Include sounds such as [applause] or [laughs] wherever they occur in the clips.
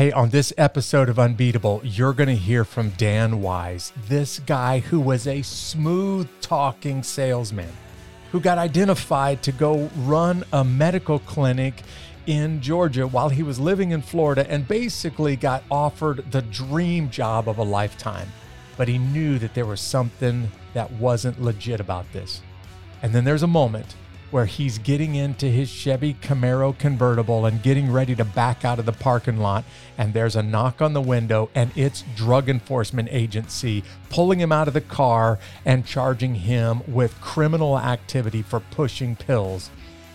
Hey, on this episode of Unbeatable, you're going to hear from Dan Wise, this guy who was a smooth talking salesman who got identified to go run a medical clinic in Georgia while he was living in Florida and basically got offered the dream job of a lifetime. But he knew that there was something that wasn't legit about this. And then there's a moment where he's getting into his Chevy Camaro convertible and getting ready to back out of the parking lot. And there's a knock on the window, and it's drug enforcement agency pulling him out of the car and charging him with criminal activity for pushing pills.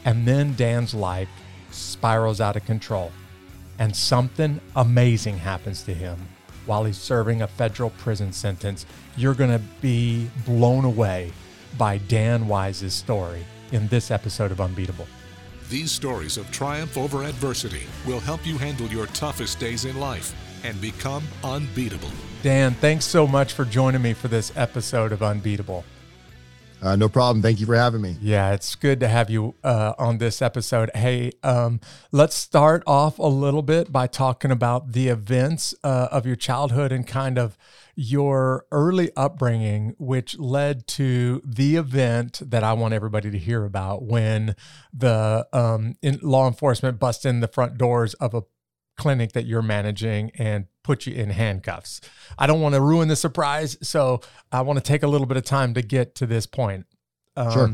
And then Dan's life spirals out of control. And something amazing happens to him while he's serving a federal prison sentence. You're going to be blown away by Dan Wise's story in this episode of Unbeatable. These stories of triumph over adversity will help you handle your toughest days in life and become unbeatable. Dan, thanks so much for joining me for this episode of Unbeatable. Uh, no problem. Thank you for having me. Yeah, it's good to have you uh, on this episode. Hey, um, let's start off a little bit by talking about the events uh, of your childhood and kind of your early upbringing, which led to the event that I want everybody to hear about when the um, law enforcement bust in the front doors of a clinic that you're managing and put you in handcuffs. I don't want to ruin the surprise, so I want to take a little bit of time to get to this point. Um, sure.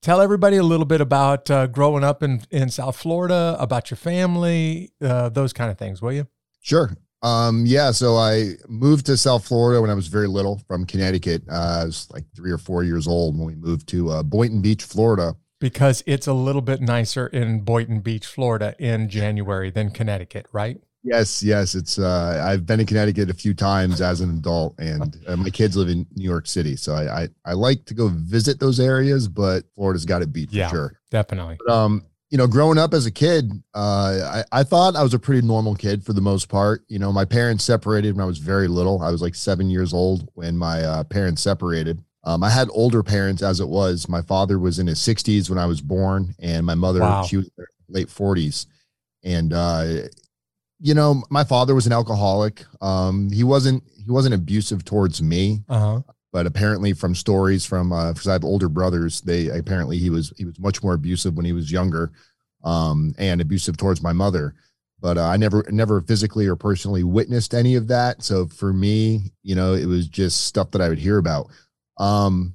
Tell everybody a little bit about uh, growing up in, in South Florida, about your family, uh, those kind of things, will you? Sure. Um, yeah, so I moved to South Florida when I was very little from Connecticut. Uh, I was like three or four years old when we moved to uh, Boynton Beach, Florida. Because it's a little bit nicer in Boynton Beach, Florida in January than Connecticut, right? Yes, yes. It's uh, I've been in Connecticut a few times as an adult, and [laughs] uh, my kids live in New York City, so I, I, I like to go visit those areas. But Florida's got it beat for yeah, sure, definitely. But, um, you know, growing up as a kid, uh, I, I thought I was a pretty normal kid for the most part. You know, my parents separated when I was very little. I was like seven years old when my uh, parents separated. Um, I had older parents as it was. My father was in his 60s when I was born, and my mother, wow. she was in her late 40s. And, uh, you know, my father was an alcoholic. Um, he wasn't he wasn't abusive towards me. Uh-huh but apparently from stories from because uh, I have older brothers, they apparently he was he was much more abusive when he was younger, um, and abusive towards my mother. But uh, I never never physically or personally witnessed any of that. So for me, you know, it was just stuff that I would hear about. Um,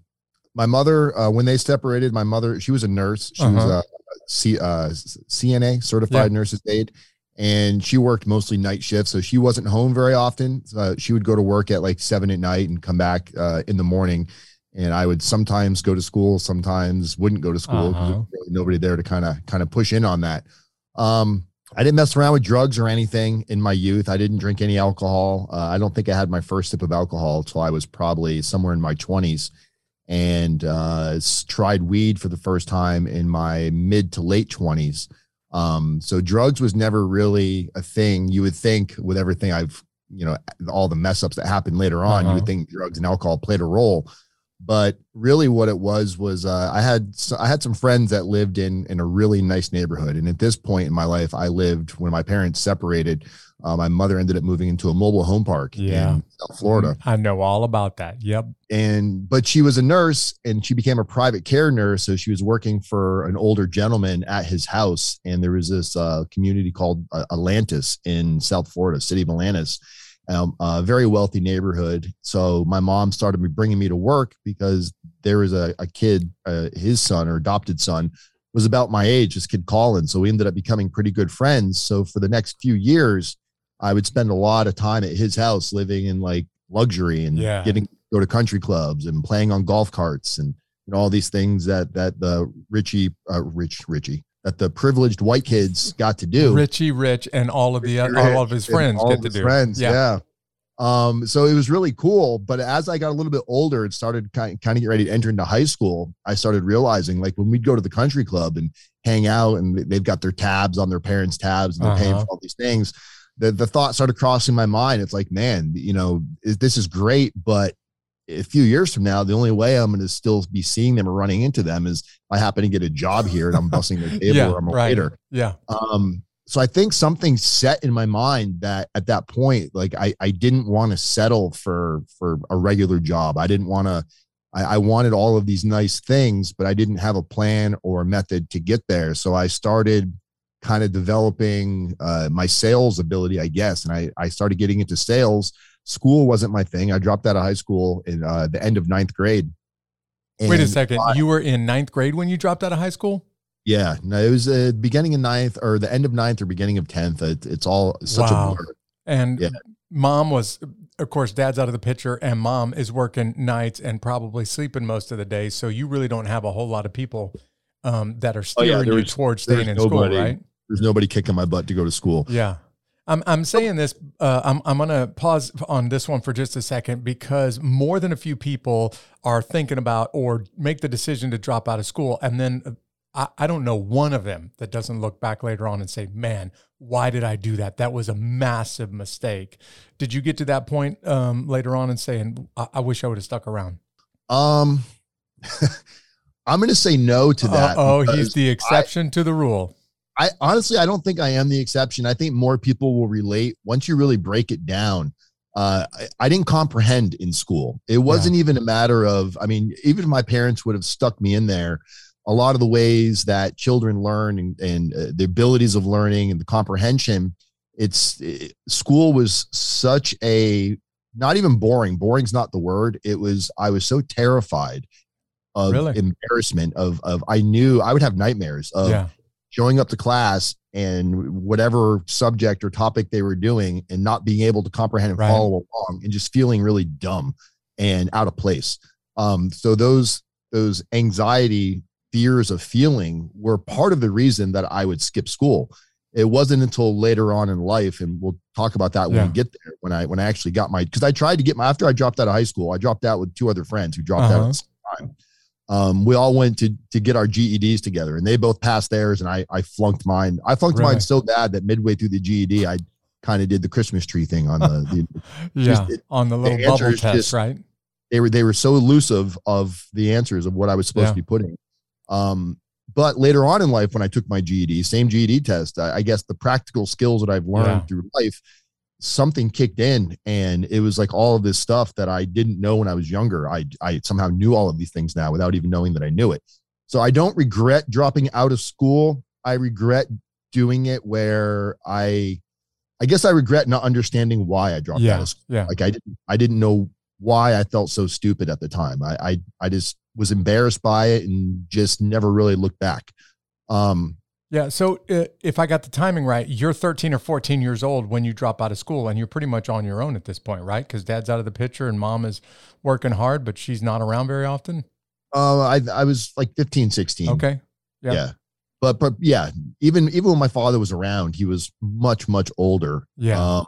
my mother, uh, when they separated, my mother she was a nurse. She uh-huh. was a C, uh, CNA certified yeah. nurse's aide and she worked mostly night shifts, so she wasn't home very often. Uh, she would go to work at like seven at night and come back uh, in the morning. And I would sometimes go to school, sometimes wouldn't go to school uh-huh. really nobody there to kind of kind of push in on that. Um, I didn't mess around with drugs or anything in my youth. I didn't drink any alcohol. Uh, I don't think I had my first sip of alcohol until I was probably somewhere in my twenties, and uh, tried weed for the first time in my mid to late twenties. Um, so drugs was never really a thing. You would think with everything I've, you know, all the mess ups that happened later on, uh-huh. you would uh-huh. think drugs and alcohol played a role. But really, what it was was uh, I had I had some friends that lived in in a really nice neighborhood, and at this point in my life, I lived when my parents separated. Uh, my mother ended up moving into a mobile home park yeah. in South Florida. I know all about that. Yep. And but she was a nurse and she became a private care nurse. So she was working for an older gentleman at his house. And there was this uh, community called uh, Atlantis in South Florida, city of Atlantis, um, a very wealthy neighborhood. So my mom started bringing me to work because there was a, a kid, uh, his son or adopted son was about my age, this kid Colin. So we ended up becoming pretty good friends. So for the next few years, I would spend a lot of time at his house living in like luxury and yeah. getting go to country clubs and playing on golf carts and you know, all these things that that the Richie uh, rich Richie that the privileged white kids got to do. Richie Rich and all of the all of his friends get to do. Friends, yeah. yeah. Um, so it was really cool. But as I got a little bit older and started kind, kind of get ready to enter into high school, I started realizing like when we'd go to the country club and hang out and they've got their tabs on their parents' tabs and they're uh-huh. paying for all these things the, the thought started crossing my mind. It's like, man, you know, this is great, but a few years from now, the only way I'm going to still be seeing them or running into them is I happen to get a job here and I'm busting their [laughs] table yeah, or I'm a right. waiter. Yeah. Um, so I think something set in my mind that at that point, like I, I didn't want to settle for for a regular job. I didn't want to. I, I wanted all of these nice things, but I didn't have a plan or a method to get there. So I started kind of developing uh, my sales ability, I guess, and I I started getting into sales. School wasn't my thing. I dropped out of high school in uh, the end of ninth grade. Wait a second. I, you were in ninth grade when you dropped out of high school? Yeah, no, it was uh, beginning of ninth or the end of ninth or beginning of tenth. It, it's all such wow. a blur. And yeah. mom was, of course, dad's out of the picture, and mom is working nights and probably sleeping most of the day. So you really don't have a whole lot of people um, that are steering oh, yeah, you towards staying in nobody, school, right? There's nobody kicking my butt to go to school. Yeah. I'm, I'm saying this, uh, I'm, I'm going to pause on this one for just a second because more than a few people are thinking about or make the decision to drop out of school. And then I, I don't know one of them that doesn't look back later on and say, man, why did I do that? That was a massive mistake. Did you get to that point um, later on and saying, I, I wish I would have stuck around? Um, [laughs] I'm going to say no to that. Oh, he's the exception I, to the rule. I honestly, I don't think I am the exception. I think more people will relate once you really break it down. Uh, I, I, didn't comprehend in school. It wasn't yeah. even a matter of, I mean, even if my parents would have stuck me in there, a lot of the ways that children learn and, and uh, the abilities of learning and the comprehension it's it, school was such a not even boring boring's not the word it was i was so terrified of really? embarrassment of of i knew i would have nightmares of yeah. Showing up to class and whatever subject or topic they were doing and not being able to comprehend and right. follow along and just feeling really dumb and out of place um so those those anxiety fears of feeling were part of the reason that I would skip school. It wasn't until later on in life, and we'll talk about that when yeah. we get there. When I when I actually got my because I tried to get my after I dropped out of high school, I dropped out with two other friends who dropped uh-huh. out at the same time. Um, we all went to to get our GEDs together, and they both passed theirs, and I I flunked mine. I flunked mine so bad that midway through the GED, I kind of did the Christmas tree thing on the, the [laughs] yeah just, on the little the bubble test, just, right? They were they were so elusive of the answers of what I was supposed yeah. to be putting um, but later on in life, when I took my GED, same GED test, I, I guess the practical skills that I've learned yeah. through life, something kicked in, and it was like all of this stuff that I didn't know when I was younger. I I somehow knew all of these things now without even knowing that I knew it. So I don't regret dropping out of school. I regret doing it where I I guess I regret not understanding why I dropped yeah, out of school. Yeah. Like I didn't I didn't know why I felt so stupid at the time. I I I just was embarrassed by it and just never really looked back. Um, yeah. So uh, if I got the timing right, you're 13 or 14 years old when you drop out of school, and you're pretty much on your own at this point, right? Because dad's out of the picture and mom is working hard, but she's not around very often. Uh, I I was like 15, 16. Okay. Yeah. yeah. But but yeah, even even when my father was around, he was much much older. Yeah. Uh,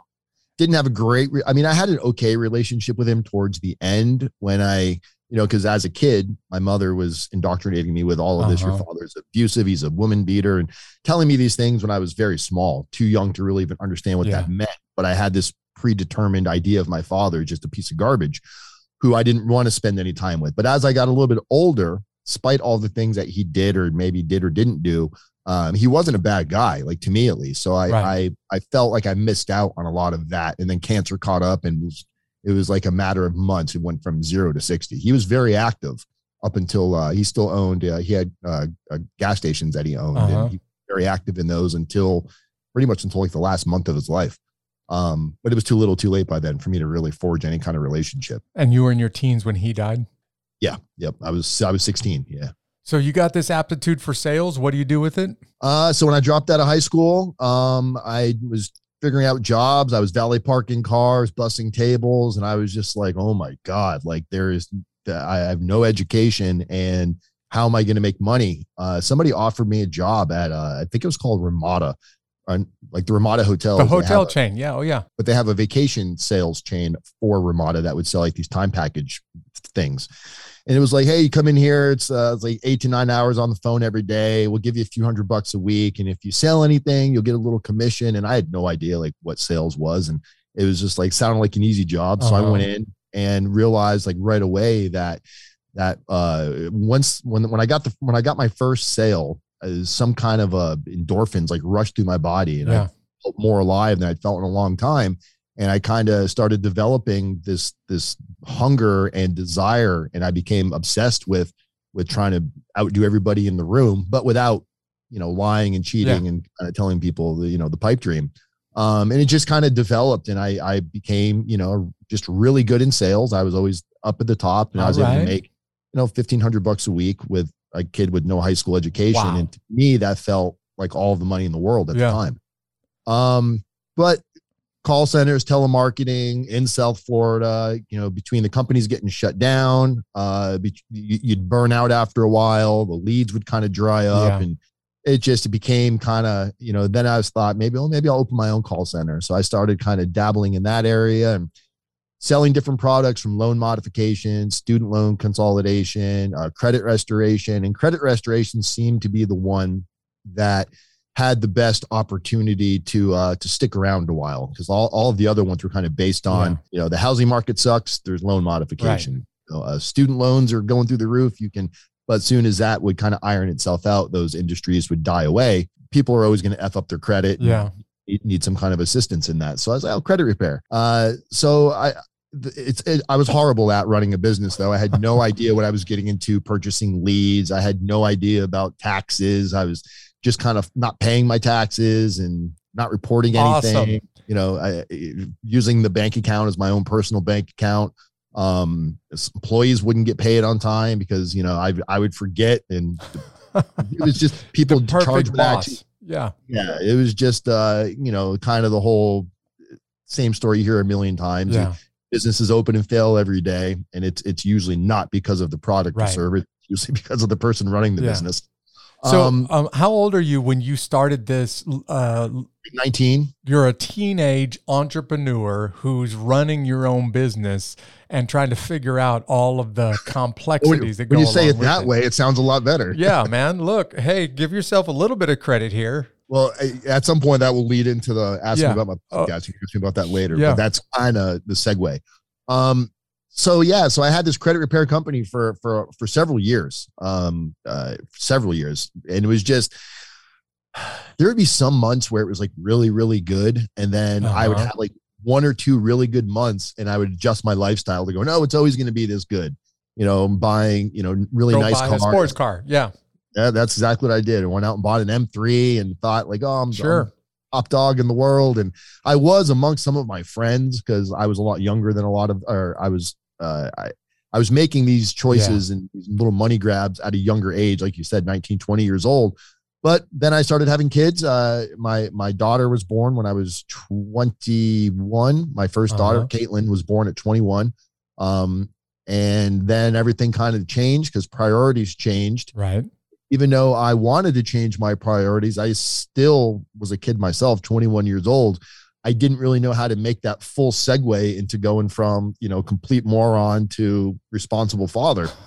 didn't have a great. Re- I mean, I had an okay relationship with him towards the end when I you know, because as a kid, my mother was indoctrinating me with all of this. Uh-huh. Your father's abusive. He's a woman beater, and telling me these things when I was very small, too young to really even understand what yeah. that meant. But I had this predetermined idea of my father, just a piece of garbage, who I didn't want to spend any time with. But as I got a little bit older, despite all the things that he did or maybe did or didn't do, um, he wasn't a bad guy, like to me at least. So I, right. I, I felt like I missed out on a lot of that, and then cancer caught up and was it was like a matter of months. It went from zero to 60. He was very active up until uh, he still owned, uh, he had uh, uh gas stations that he owned. Uh-huh. And he very active in those until pretty much until like the last month of his life. Um, but it was too little too late by then for me to really forge any kind of relationship. And you were in your teens when he died? Yeah. Yep. I was, I was 16. Yeah. So you got this aptitude for sales. What do you do with it? Uh, so when I dropped out of high school, um, I was figuring out jobs. I was valet parking cars, bussing tables, and I was just like, oh my God, like there is, I have no education and how am I going to make money? Uh, somebody offered me a job at, uh, I think it was called Ramada, like the Ramada Hotel. The hotel chain. Yeah. Oh, yeah. But they have a vacation sales chain for Ramada that would sell like these time package things and it was like, hey, you come in here. It's, uh, it's like eight to nine hours on the phone every day. We'll give you a few hundred bucks a week, and if you sell anything, you'll get a little commission. And I had no idea like what sales was, and it was just like sounded like an easy job. So uh-huh. I went in and realized like right away that that uh once when when I got the when I got my first sale, uh, some kind of a endorphins like rushed through my body, and Yeah. I felt more alive than I'd felt in a long time. And I kind of started developing this this hunger and desire, and I became obsessed with with trying to outdo everybody in the room, but without you know lying and cheating and kind of telling people the you know the pipe dream. Um, and it just kind of developed, and I I became you know just really good in sales. I was always up at the top, and I was able to make you know fifteen hundred bucks a week with a kid with no high school education, Wow. and to me that felt like all the money in the world at Yeah. the time. Um, but call centers, telemarketing in South Florida, you know, between the companies getting shut down, uh, you- you'd burn out after a while. The leads would kind of dry up, Yeah. and it just became kind of, you know. Then I was thought maybe, well, maybe I'll open my own call center. So I started kind of dabbling in that area and selling different products from loan modification, student loan consolidation, uh, credit restoration, and credit restoration seemed to be the one that had the best opportunity to uh, to stick around a while because all, all of the other ones were kind of based on Yeah. you know the housing market sucks there's loan modification. Know, uh, student loans are going through the roof you can but as soon as that would kind of iron itself out those industries would die away. People are always going to f up their credit Yeah. need, need some kind of assistance in that. So i was like oh credit repair. Uh, so i it's it, i was horrible at running a business though. I had no [laughs] idea what i was getting into purchasing leads. I had no idea about taxes. I was just kind of not paying my taxes and not reporting anything Awesome. you know I, using the bank account as my own personal bank account um employees wouldn't get paid on time because you know i i would forget and [laughs] it was just people charge back. Yeah. yeah it was just uh you know kind of the whole same story you hear a million times Yeah. businesses open and fail every day and it's it's usually not because of the product Right. or service it's usually [laughs] because of the person running the Yeah. business So, um um, how old are you when you started this? Uh, 19 you're a teenage entrepreneur who's running your own business and trying to figure out all of the [laughs] complexities that go when you say it that way it sounds a lot better Yeah, [laughs] man. Look, hey, give yourself a little bit of credit here. well at some point that will lead into the ask Yeah. me about my Oh. podcast you can ask me about that later Yeah. but that's kind of the segue um so yeah so i had this credit repair company for for for several years um uh several years and it was just [sighs] there would be some months where it was like really really good and then i would Uh-huh. have like one or two really good months and i would adjust my lifestyle to go no it's always going to be this good you know i'm buying you know really Go nice car a sports car. Yeah, yeah that's exactly what i did i went out and bought an m3 and thought like oh i'm, Sure. I'm top dog in the world and i was amongst some of my friends because i was a lot younger than a lot of or i was uh i I was making these choices and these little money grabs at a younger age, like you said, 19, 20 years old. But then I started having kids. Uh, my my daughter was born when I was 21. My 1st daughter, Uh-huh. Caitlin, was born at 21. Um, and then everything kind of changed because priorities changed. right. Even though I wanted to change my priorities, I still was a kid myself, 21 years old. I didn't really know how to make that full segue into going from, you know, complete moron to responsible father. [laughs]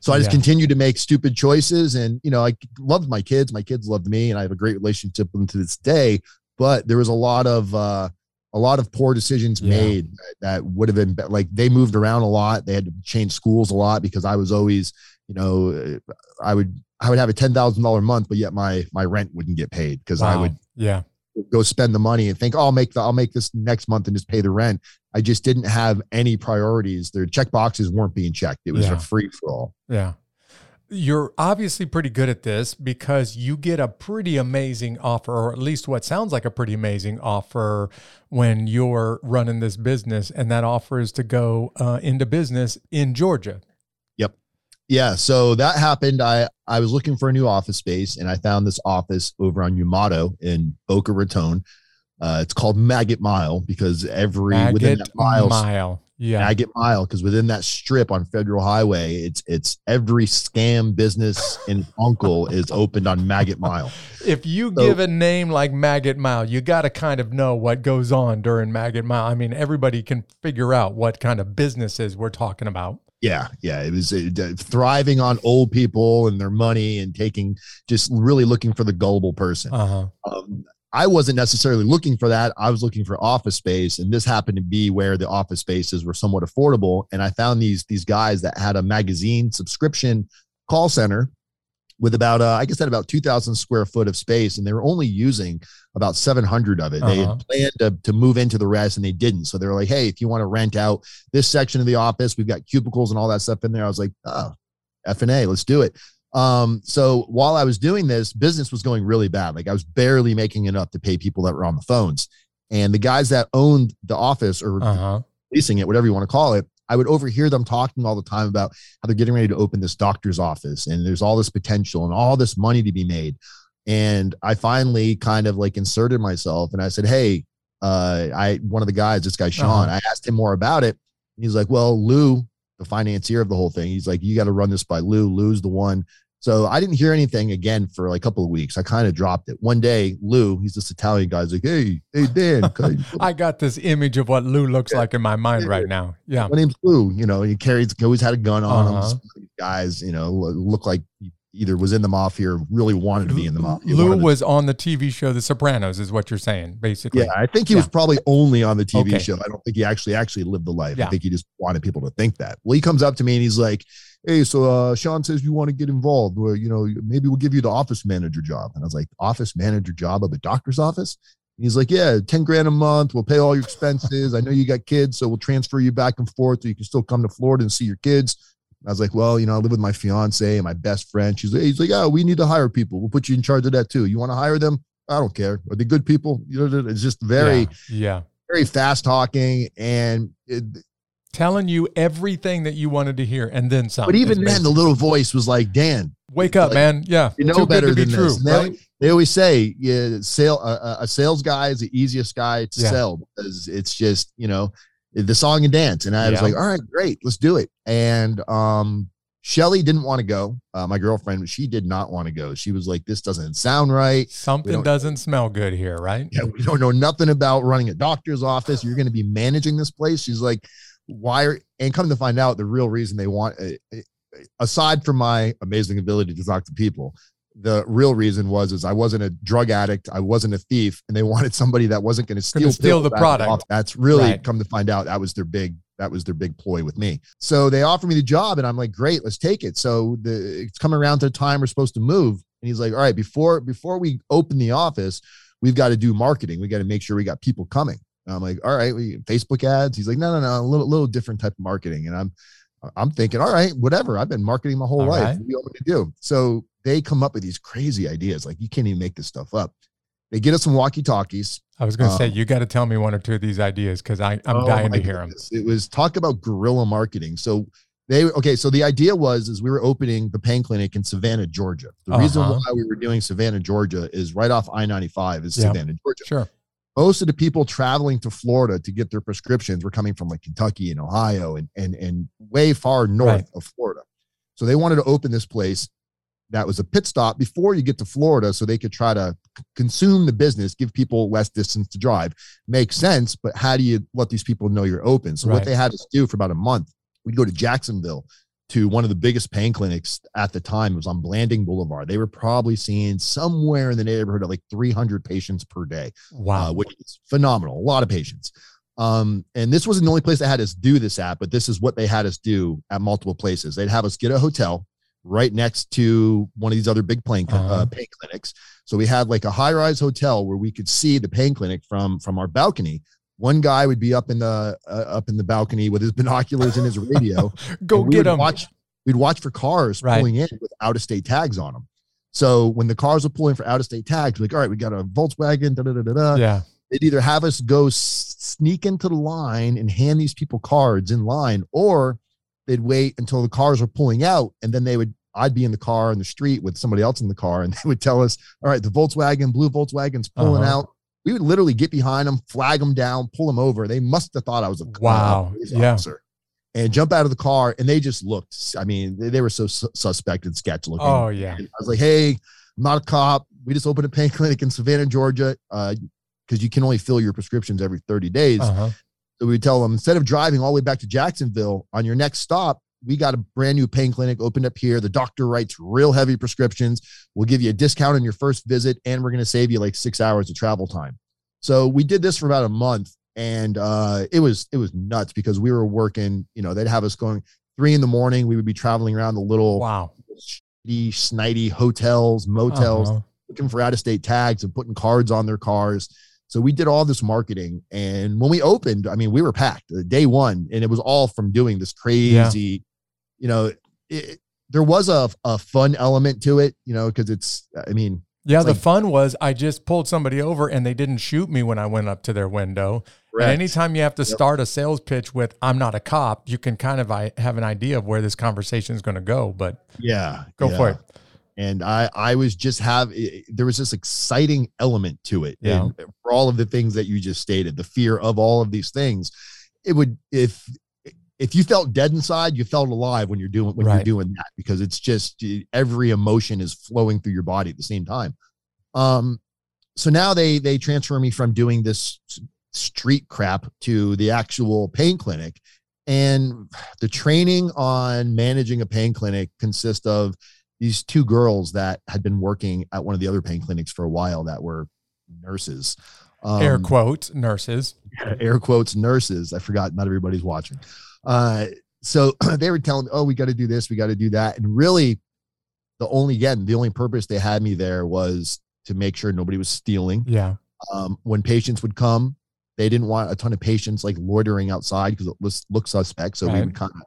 So I just Yeah. continued to make stupid choices and, you know, I loved my kids. My kids loved me and I have a great relationship with them to this day. But there was a lot of, uh, a lot of poor decisions Yeah. made that would have been like they moved around a lot. They had to change schools a lot because I was always, you know, I would, I would have a $10,000 month, but yet my, my rent wouldn't get paid because I would Yeah. go spend the money and think, oh, I'll make the, I'll make this next month and just pay the rent. I just didn't have any priorities. Their check boxes weren't being checked. It was Yeah. a free for all. Yeah. You're obviously pretty good at this because you get a pretty amazing offer, or at least what sounds like a pretty amazing offer when you're running this business. And that offer is to go uh, into business in Georgia. Yeah. So that happened. I, I was looking for a new office space and I found this office over on Yamato in Boca Raton. Uh, it's called Maggot Mile because every within that mile, Mile. Yeah. Maggot Mile, because within that strip on Federal Highway, it's it's every scam business and uncle is opened on Maggot Mile. [laughs] If you So- give a name like Maggot Mile, you got to kind of know what goes on during Maggot Mile. I mean, everybody can figure out what kind of businesses we're talking about. Yeah, yeah, it was uh, thriving on old people and their money and taking just really looking for the gullible person. Uh huh. Um, I wasn't necessarily looking for that. I was looking for office space, and this happened to be where the office spaces were somewhat affordable. And I found these these guys that had a magazine subscription call center, with about uh, I guess at about 2,000 square foot of space, and they were only using about 700 of it. They Uh-huh. had planned to, to move into the rest, and they didn't. So they were like, "Hey, if you want to rent out this section of the office, we've got cubicles and all that stuff in there." I was like, "Oh, F and A, let's do it." Um, so while I was doing this, business was going really bad. Like I was barely making enough to pay people that were on the phones, and the guys that owned the office or Uh huh. leasing it, whatever you want to call it, I would overhear them talking all the time about how they're getting ready to open this doctor's office and there's all this potential and all this money to be made. And I finally kind of like inserted myself and I said, Hey, uh, I, one of the guys, this guy, Sean, I asked him more about it. He's like, Well, Lou, the financier of the whole thing, he's like, You got to run this by Lou. Lou's the one. So I didn't hear anything again for like a couple of weeks. I kind of dropped it. One day, Lou, he's this Italian guy, he's like, Hey, hey, Dan, [laughs] [laughs] I- got this image of what Lou looks Yeah. like in my mind Yeah. right now. Yeah. my name's Lou. You know, he carries he always had a gun on him. Uh-huh. These guys, you know, look like either was in the mafia or really wanted to be in the mafia. Lou was on the TV show The Sopranos, is what you're saying, basically. yeah, I think he Yeah. was probably only on the TV Okay. show. I don't think he actually actually lived the life. Yeah. I think he just wanted people to think that. Well, he comes up to me and he's like, "Hey, so uh, Sean says you want to get involved. Well, you know, maybe we'll give you the office manager job." And I was like, "Office manager job of a doctor's office?" And he's like, "Yeah, ten grand a month. We'll pay all your expenses. I know you got kids, so we'll transfer you back and forth, so you can still come to Florida and see your kids." I was like, well, you know, I live with my fiance and my best friend. She's like, he's like, oh, we need to hire people. We'll put you in charge of that too. You want to hire them? I don't care. Are they good people? You know, it's just very, Yeah. yeah. very fast talking. And, it, Telling you everything that you wanted to hear and then some. but even then, the little voice was like, Dan, Wake up, like, man. Yeah. you know Too better be than true, this. They, they always say, yeah, sale, uh, a sales guy is the easiest guy to Yeah. sell because it's just, you know, the song and dance. And I was like, all right, great, let's do it. And, um, Shelly didn't want to go. Uh, my girlfriend, she did not want to go. She was like, this doesn't sound right. Something doesn't smell good here, right? Yeah, we don't know nothing about running a doctor's office. You're going to be managing this place. She's like, why are, and come to find out the real reason they want, uh, aside from my amazing ability to talk to people, the real reason was is I wasn't a drug addict, I wasn't a thief, and they wanted somebody that wasn't going to steal steal the product. office. That's really Right. come to find out that was their big that was their big ploy with me. So they offered me the job, and I'm like, great, let's take it. So the it's coming around to the time we're supposed to move, and he's like, all right, before before we open the office, we've got to do marketing. We got to make sure we got people coming. And I'm like, all right, we Facebook ads. He's like, no, no, no, a little little different type of marketing. And I'm I'm thinking, all right, whatever. I've been marketing my whole All life. right. What do you want me to do? So they come up with these crazy ideas. Like you can't even make this stuff up. They get us some walkie talkies. I was going to say, Um, you got to tell me one or two of these ideas because I'm dying to hear them. It was talk about guerrilla marketing. So they okay. So the idea was is we were opening the pain clinic in Savannah, Georgia. The reason Uh-huh. why we were doing Savannah, Georgia, is right off I ninety five is Yeah. Savannah, Georgia. Sure. Most of the people traveling to Florida to get their prescriptions were coming from like Kentucky and Ohio and and and way far north Right. of Florida. So they wanted to open this place that was a pit stop before you get to Florida so they could try to consume the business, give people less distance to drive. Makes sense, but how do you let these people know you're open? So Right. what they had us do for about a month, we'd go to Jacksonville to one of the biggest pain clinics at the time. It was on Blanding Boulevard. They were probably seeing somewhere in the neighborhood of like 300 patients per day Wow. uh, which is phenomenal. A lot of patients. Um, and this wasn't the only place that had us do this at, but this is what they had us do at multiple places. They'd have us get a hotel right next to one of these other big pain, Uh-huh. uh, pain clinics. So we had like a high rise hotel where we could see the pain clinic from from our balcony. One guy would be up in the uh, up in the balcony with his [laughs] binoculars and his radio. [laughs] Go get would. Watch, we'd watch for cars Right. pulling in with out of state tags on them. So when the cars were pulling for out of state tags, like, all right, we got a Volkswagen, da da da da da yeah. they'd either have us go sneak into the line and hand these people cards in line, or they'd wait until the cars were pulling out, and then they would. I'd be in the car in the street with somebody else in the car, and [laughs] they would tell us, "All right, the Volkswagen, blue Volkswagen's pulling Uh-huh. out." We would literally get behind them, flag them down, pull them over. They must have thought I was a uh, Wow. Yeah. officer, and jump out of the car, and they just looked. I mean, they, they were so su- suspect and sketch looking. Oh, yeah. And I was like, hey, I'm not a cop. We just opened a pain [laughs] clinic in Savannah, Georgia, because you can only fill your prescriptions every 30 days. Uh-huh. So we tell them instead of driving all the way back to Jacksonville on your next stop, we got a brand new pain clinic opened up here. The doctor writes real heavy prescriptions. We'll give you a discount on your first visit, and we're going to save you like six hours of travel time. So we did this for about a month, and uh, it was it was nuts because we were working. You know, they'd have us going three in the morning. We would be traveling around the little Wow. Shitty, snidey hotels, motels, Uh-huh. looking for out of state tags and putting cards on their cars. So we did all this marketing. And when we opened, I mean, we were packed uh, day one, and it was all from doing this crazy, you know, it, there was a, a fun element to it, you know, because it's, I mean, Yeah, the like- fun was I just pulled somebody over and they didn't shoot me when I went up to their window. And anytime you have to start a sales pitch with "I'm not a cop," you can kind of I, have an idea of where this conversation is going to go. But yeah, go for it. and I I was just have there was this exciting element to it. Yeah. And for all of the things that you just stated, the fear of all of these things, it would if if you felt dead inside, you felt alive when you're doing when Right. you're doing that because it's just eh, every emotion is flowing through your body at the same time. Um, so now they they transfer me from doing this street crap to the actual pain clinic and the training on managing a pain clinic consists of these two girls that had been working at one of the other pain clinics for a while that were nurses um, Air quotes, nurses. [laughs] air quotes nurses i forgot not everybody's watching uh so [clears throat] they were telling me oh we got to do this we got to do that and really the only again the only purpose they had me there was to make sure nobody was stealing Yeah, um, when patients would come, they didn't want a ton of patients like loitering outside because it was looked suspect. So we would kind of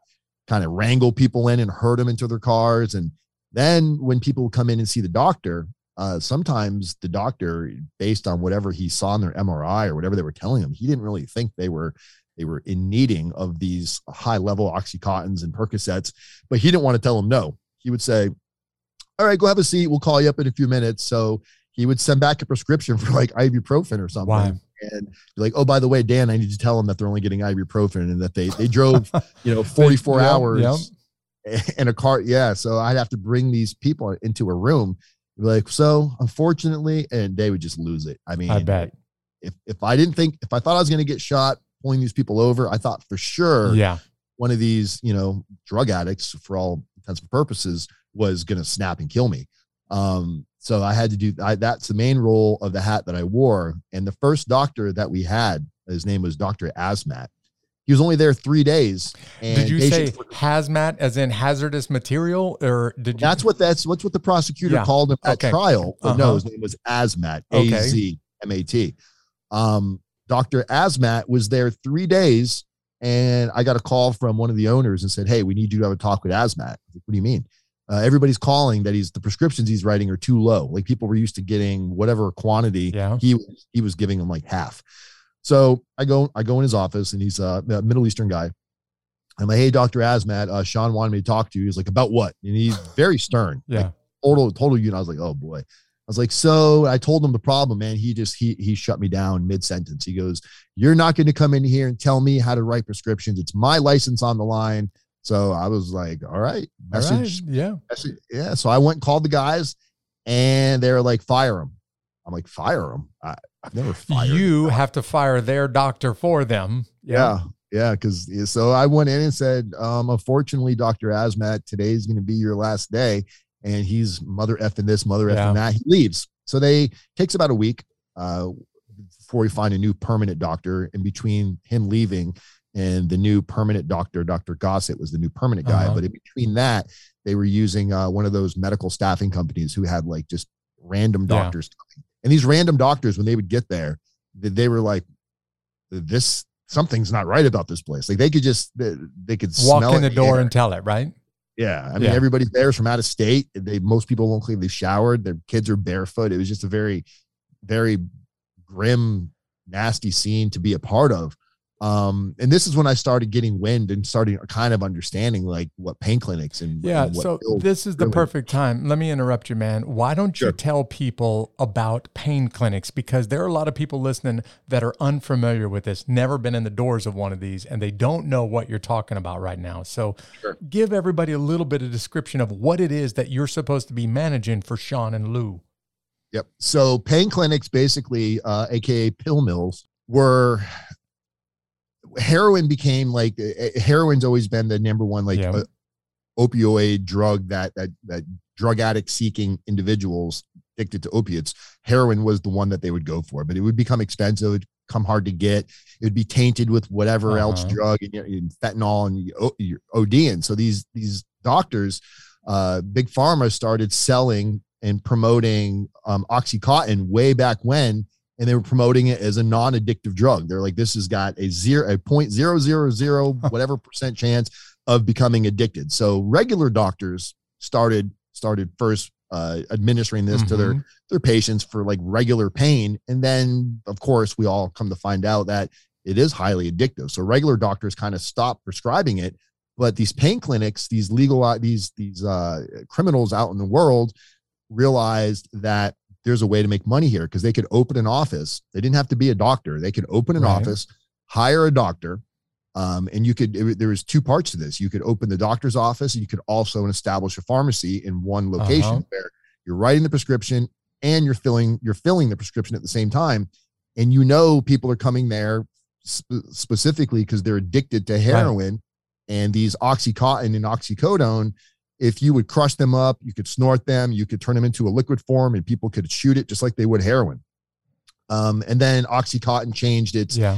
kind of wrangle people in and herd them into their cars. And then when people would come in and see the doctor, uh, sometimes the doctor, based on whatever he saw in their MRI or whatever they were telling him, he didn't really think they were they were in needing of these high level oxycontins and Percocets, but he didn't want to tell them no. He would say, "All right, go have a seat. We'll call you up in a few minutes." So he would send back a prescription for like ibuprofen or something. Wow. And be like, oh, by the way, Dan, I need to tell them that they're only getting ibuprofen and that they they drove, [laughs] you know, 44 Yep, hours [laughs] in a car. Yeah. So I'd have to bring these people into a room. Be like, so unfortunately, and they would just lose it. I mean, I bet. if if I didn't think if I thought I was gonna get shot pulling these people over, I thought for sure Yeah, one of these, you know, drug addicts for all intents and purposes was going to snap and kill me. Um, so I had to do I, that's the main role of the hat that I wore. And the first doctor that we had, his name was Dr. Azmat. He was only there three days. And did you say were- hazmat as in hazardous material, or did you? that's what that's what's what the prosecutor Yeah. called him at Okay. trial. But Uh-huh. no, his name was Azmat, A Z M A T. Um, Dr. Azmat was there three days, and I got a call from one of the owners and said, "Hey, we need you to have a talk with Azmat." Like, what do you mean? Uh, everybody's calling that he's the prescriptions he's writing are too low. Like people were used to getting whatever quantity Yeah. he was he was giving them like half. So I go I go in his office and he's a Middle Eastern guy. I'm like, hey, Dr. Azmat, uh, Sean wanted me to talk to you. He's like, about what? And he's very stern. Yeah. Like, total, total you. And I was like, oh boy. I was like, so I told him the problem, man. He just he he shut me down mid sentence. He goes, You're not going to come in here and tell me how to write prescriptions. It's my license on the line. So I was like, all right. All right, Message, yeah. message- yeah. So I went and called the guys and they were like, fire him. I'm like, fire him. I, I've never fired. You have to fire their doctor for them. Yeah. Yeah. Cause so I went in and said, um, unfortunately, Dr. Azmat, today is going to be your last day. And he's mother effing this, mother Yeah. effing that. He leaves. So they takes about a week uh, before we find a new permanent doctor. In between him leaving and the new permanent doctor, Dr. Gossett was the new permanent guy. Uh-huh. But in between that, they were using uh, one of those medical staffing companies who had like just random Yeah. doctors. coming. And these random doctors, when they would get there, they, they were like, this something's not right about this place. Like they could just they, they could Walk smell in the door air. and tell it, right? Yeah. I mean, Yeah. everybody's there from out of state. They most people won't clean. They showered. Their kids are barefoot. It was just a very, very grim, nasty scene to be a part of. Um, and this is when I started getting wind and starting kind of understanding like what pain clinics and Yeah. and So this is the perfect time. Let me interrupt you, man. Why don't you tell people about pain clinics? Because there are a lot of people listening that are unfamiliar with this, never been in the doors of one of these, and they don't know what you're talking about right now. So Sure. give everybody a little bit of description of what it is that you're supposed to be managing for Sean and Lou. Yep. So pain clinics, basically, uh, aka pill mills, were heroin became like uh, heroin's always been the number one like Yeah. uh, opioid drug that that that drug addict seeking individuals addicted to opiates. Heroin was the one that they would go for, but it would become expensive. It'd come hard to get. It would be tainted with whatever else Uh-huh. drug and, you know, and fentanyl and you, o- you're So these these doctors uh, big pharma started selling and promoting um, oxycontin way back when and they were promoting it as a non-addictive drug. They're like this has got a zero a point zero zero zero whatever percent chance of becoming addicted. So regular doctors started started first uh, administering this mm-hmm. to their mm-hmm. their patients for like regular pain. And then of course we all come to find out that it is highly addictive. So regular doctors kind of stopped prescribing it. But these pain clinics these legal these these uh, criminals out in the world realized that there's a way to make money here because they could open an office. They didn't have to be a doctor. They could open an right. office hire a doctor um, and you could it, there was two parts to this. You could open the doctor's office and you could also establish a pharmacy in one location uh-huh. where you're writing the prescription and you're filling you're filling the prescription at the same time. And you know people are coming there sp- specifically because they're addicted to heroin right and these oxycontin and oxycodone if you would crush them up you could snort them you could turn them into a liquid form and people could shoot it just like they would heroin um, and then oxycontin changed its yeah.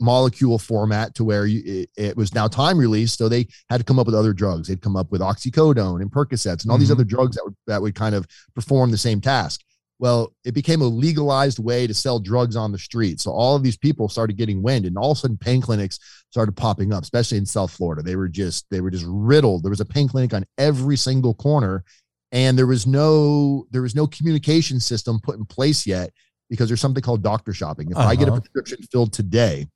molecule format to where you, it, it, was now time released so they had to come up with other drugs they'd come up with oxycodone and percocets and all mm-hmm. these other drugs that would, that would kind of perform the same task well, it became a legalized way to sell drugs on the street. So all of these people started getting wind, and all of a sudden, pain clinics started popping up, especially in South Florida. They were just they were just riddled. There was a pain clinic on every single corner, and there was no there was no communication system put in place yet because there's something called doctor shopping. If uh-huh. I get a uh-huh. prescription filled today,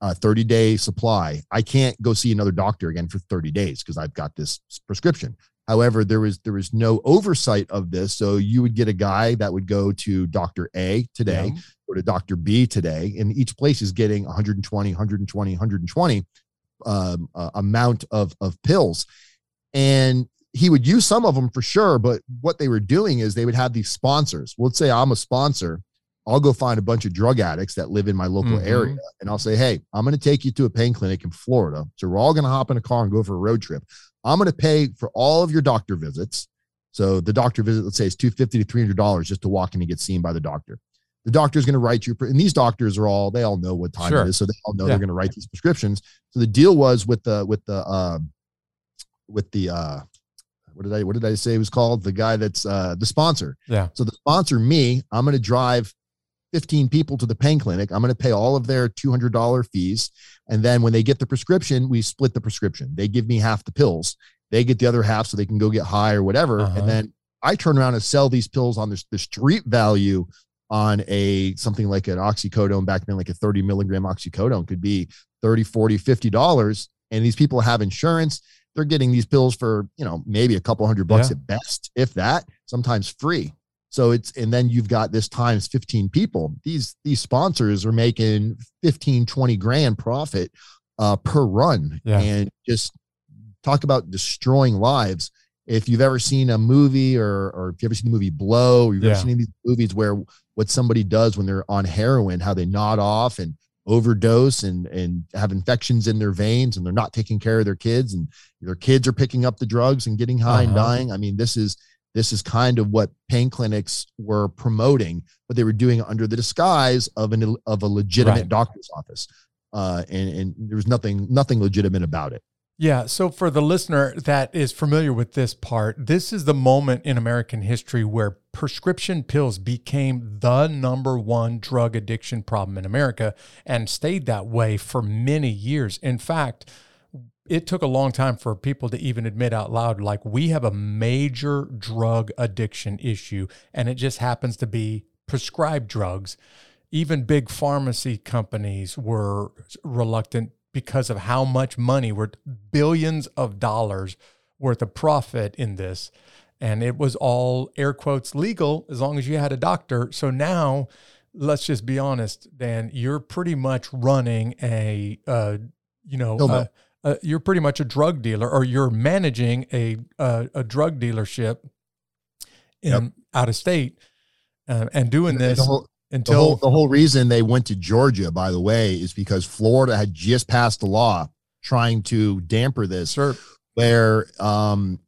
a 30 day supply, I can't go see another doctor again for 30 days because I've got this prescription. However, there was there was no oversight of this, so you would get a guy that would go to Doctor A today, yeah. go to Doctor B today, and each place is getting 120, 120, 120 um, uh, amount of of pills, and he would use some of them for sure. But what they were doing is they would have these sponsors. Well, let's say I'm a sponsor. I'll go find a bunch of drug addicts that live in my local mm-hmm. area, and I'll say, "Hey, I'm going to take you to a pain clinic in Florida. So we're all going to hop in a car and go for a road trip. I'm going to pay for all of your doctor visits. So the doctor visit, let's say, is two fifty to three hundred dollars just to walk in and get seen by the doctor. The doctor is going to write you, and these doctors are all they all know what time sure. it is, so they all know yeah. they're going to write these prescriptions. So the deal was with the with the uh, with the uh, what did I what did I say it was called? The guy that's uh, the sponsor. Yeah. So the sponsor, me, I'm going to drive 15 people to the pain clinic. I'm going to pay all of their $200 fees. And then when they get the prescription, we split the prescription. They give me half the pills. They get the other half so they can go get high or whatever. Uh-huh. And then I turn around and sell these pills on the, the street value on a something like an oxycodone back then, like a 30 milligram oxycodone could be 30, 40, 50 dollars. And these people have insurance. They're getting these pills for, you know, maybe a couple hundred bucks yeah. at best, if that, sometimes free. So it's and then you've got this times 15 people. These these sponsors are making 15, 20 grand profit uh, per run. Yeah. And just talk about destroying lives. If you've ever seen a movie or or if you ever seen the movie Blow, or you've yeah. ever seen these movies where what somebody does when they're on heroin, how they nod off and overdose and and have infections in their veins and they're not taking care of their kids and their kids are picking up the drugs and getting high uh-huh. and dying. I mean, this is this is kind of what pain clinics were promoting, but they were doing under the disguise of an of a legitimate right. doctor's office, uh, and and there was nothing nothing legitimate about it. Yeah. So for the listener that is familiar with this part, this is the moment in American history where prescription pills became the number one drug addiction problem in America and stayed that way for many years. In fact it took a long time for people to even admit out loud like we have a major drug addiction issue and it just happens to be prescribed drugs. Even big pharmacy companies were reluctant because of how much money worth billions of dollars worth of profit in this. And it was all air quotes legal as long as you had a doctor. So now let's just be honest dan you're pretty much running a uh, you know uh, you're pretty much a drug dealer or you're managing a a, a drug dealership in yep. out of state uh, and doing this the whole, until the whole, the whole reason they went to Georgia, by the way, is because Florida had just passed a law trying to damper this, sure. where um,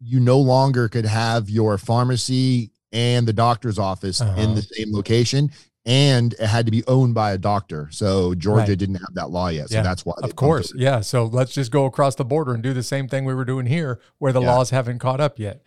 you no longer could have your pharmacy and the doctor's office uh-huh. in the same location. And it had to be owned by a doctor. So Georgia Right. didn't have that law yet. So Yeah, that's why. Of course. Yeah. So let's just go across the border and do the same thing we were doing here where the Yeah. laws haven't caught up yet.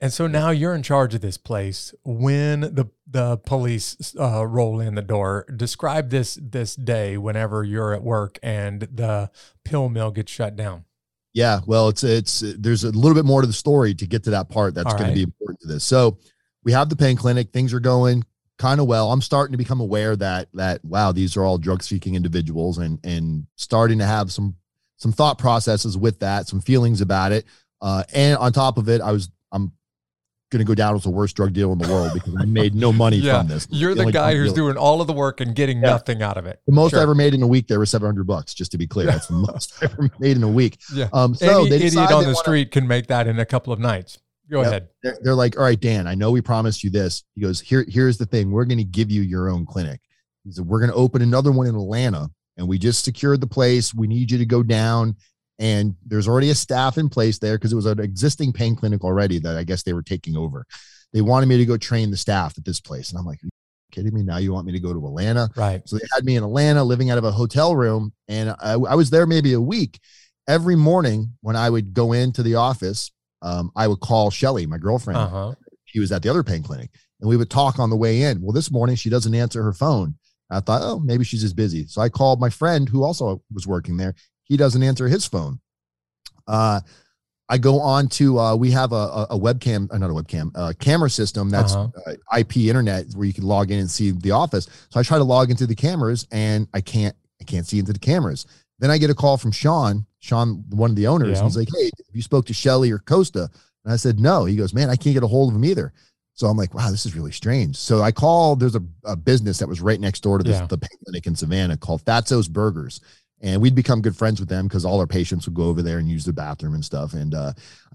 And so now you're in charge of this place. When the the police uh, roll in the door, describe this this day whenever you're at work and the pill mill gets shut down. Yeah, well, it's it's there's a little bit more to the story to get to that part that's All going right. to be important to this. So, we have the pain clinic. Things are going kind of well. I'm starting to become aware that that wow, these are all drug seeking individuals, and and starting to have some some thought processes with that, some feelings about it. Uh, and on top of it, I was I'm going to go down as the worst drug deal in the world because I made no money [laughs] Yeah, from this. You're the only guy who's deal- doing all of the work and getting Yeah. nothing out of it. the most Sure. I ever made in a week. There was 700 bucks, just to be clear. That's the [laughs] most I ever made in a week. Yeah. Um, so Any they idiot on the wanna- street can make that in a couple of nights. Go Yep. ahead. they're, they're like, all right, Dan, I know we promised you this. He goes, here, here's the thing. We're going to give you your own clinic. He said, we're going to open another one in Atlanta and we just secured the place. We need you to go down. And there's already a staff in place there because it was an existing pain clinic already that I guess they were taking over. They wanted me to go train the staff at this place. And I'm like, kidding me? Now you want me to go to Atlanta? Right. So they had me in Atlanta living out of a hotel room. And I, I was there maybe a week. Every morning when I would go into the office, um, I would call Shelly, my girlfriend. Uh huh. She was at the other pain clinic and we would talk on the way in. Well, this morning she doesn't answer her phone. I thought, oh, maybe she's just busy. So I called my friend who also was working there. He doesn't answer his phone. Uh, I go on to uh, we have a, a, a webcam, uh, not a webcam, a camera system that's Uh-huh. uh, IP internet where you can log in and see the office. So I try to log into the cameras and I can't I can't see into the cameras. Then I get a call from Sean, Sean, one of the owners. Yeah. He's like, "Hey, have you spoke to Shelly or Costa?" And I said, "No." He goes, "Man, I can't get a hold of him either." So I'm like, "Wow, this is really strange." So I call. There's a, a business that was right next door to this, Yeah. the clinic in Savannah called Fatso's Burgers, and we'd become good friends with them because all our patients would go over there and use the bathroom and stuff. And uh,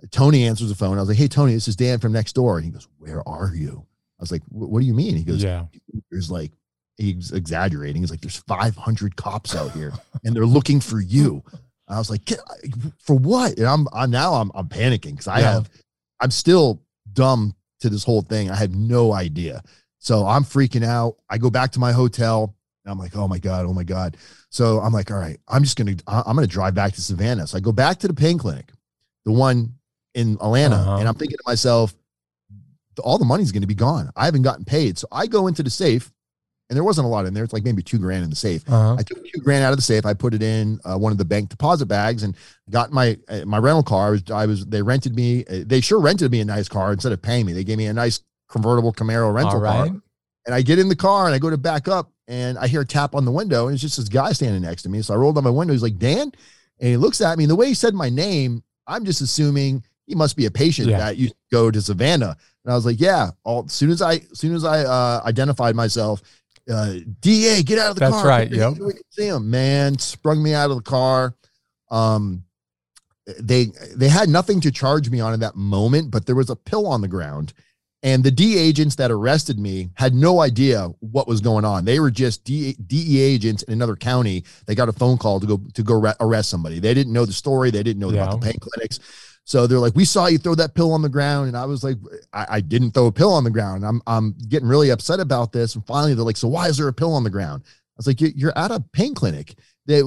Tony answers the phone. I was like, "Hey, Tony, this is Dan from next door," and he goes, "Where are you?" I was like, "What do you mean?" He goes, Yeah. there's like he's exaggerating. He's like, there's 500 cops out here, and they're looking for you. I was like, for what? And I'm, I'm now I'm, I'm panicking because I Yeah. have, I'm still dumb to this whole thing. I have no idea. So I'm freaking out. I go back to my hotel. And I'm like, oh my god, oh my god. So I'm like, all right, I'm just gonna, I- I'm gonna drive back to Savannah. So I go back to the pain clinic, the one in Atlanta, Uh-huh. and I'm thinking to myself, all the money's going to be gone. I haven't gotten paid. So I go into the safe and there wasn't a lot in there. It's like maybe two grand in the safe. Uh-huh. I took two grand out of the safe. I put it in uh, one of the bank deposit bags and got my uh, my rental car. I was I was they rented me. Uh, they sure rented me a nice car instead of paying me. They gave me a nice convertible Camaro rental right. car. And I get in the car and I go to back up and I hear a tap on the window and it's just this guy standing next to me. So I rolled down my window. He's like Dan, and he looks at me. And the way he said my name, I'm just assuming he must be a patient Yeah. that you go to Savannah. And I was like, yeah. All as soon as I as soon as I uh, identified myself, uh, Da, get out of the That's car. right, yep. we can See him, man. Sprung me out of the car. Um, they they had nothing to charge me on in that moment, but there was a pill on the ground. And the D agents that arrested me had no idea what was going on. They were just D, DE agents in another county. They got a phone call to go to go arrest somebody. They didn't know the story. They didn't know about the pain clinics. So they're like, "We saw you throw that pill on the ground," and I was like, "I, I didn't throw a pill on the ground. I'm I'm getting really upset about this." And finally, they're like, "So why is there a pill on the ground?" I was like, "You- "You're at a pain clinic." They,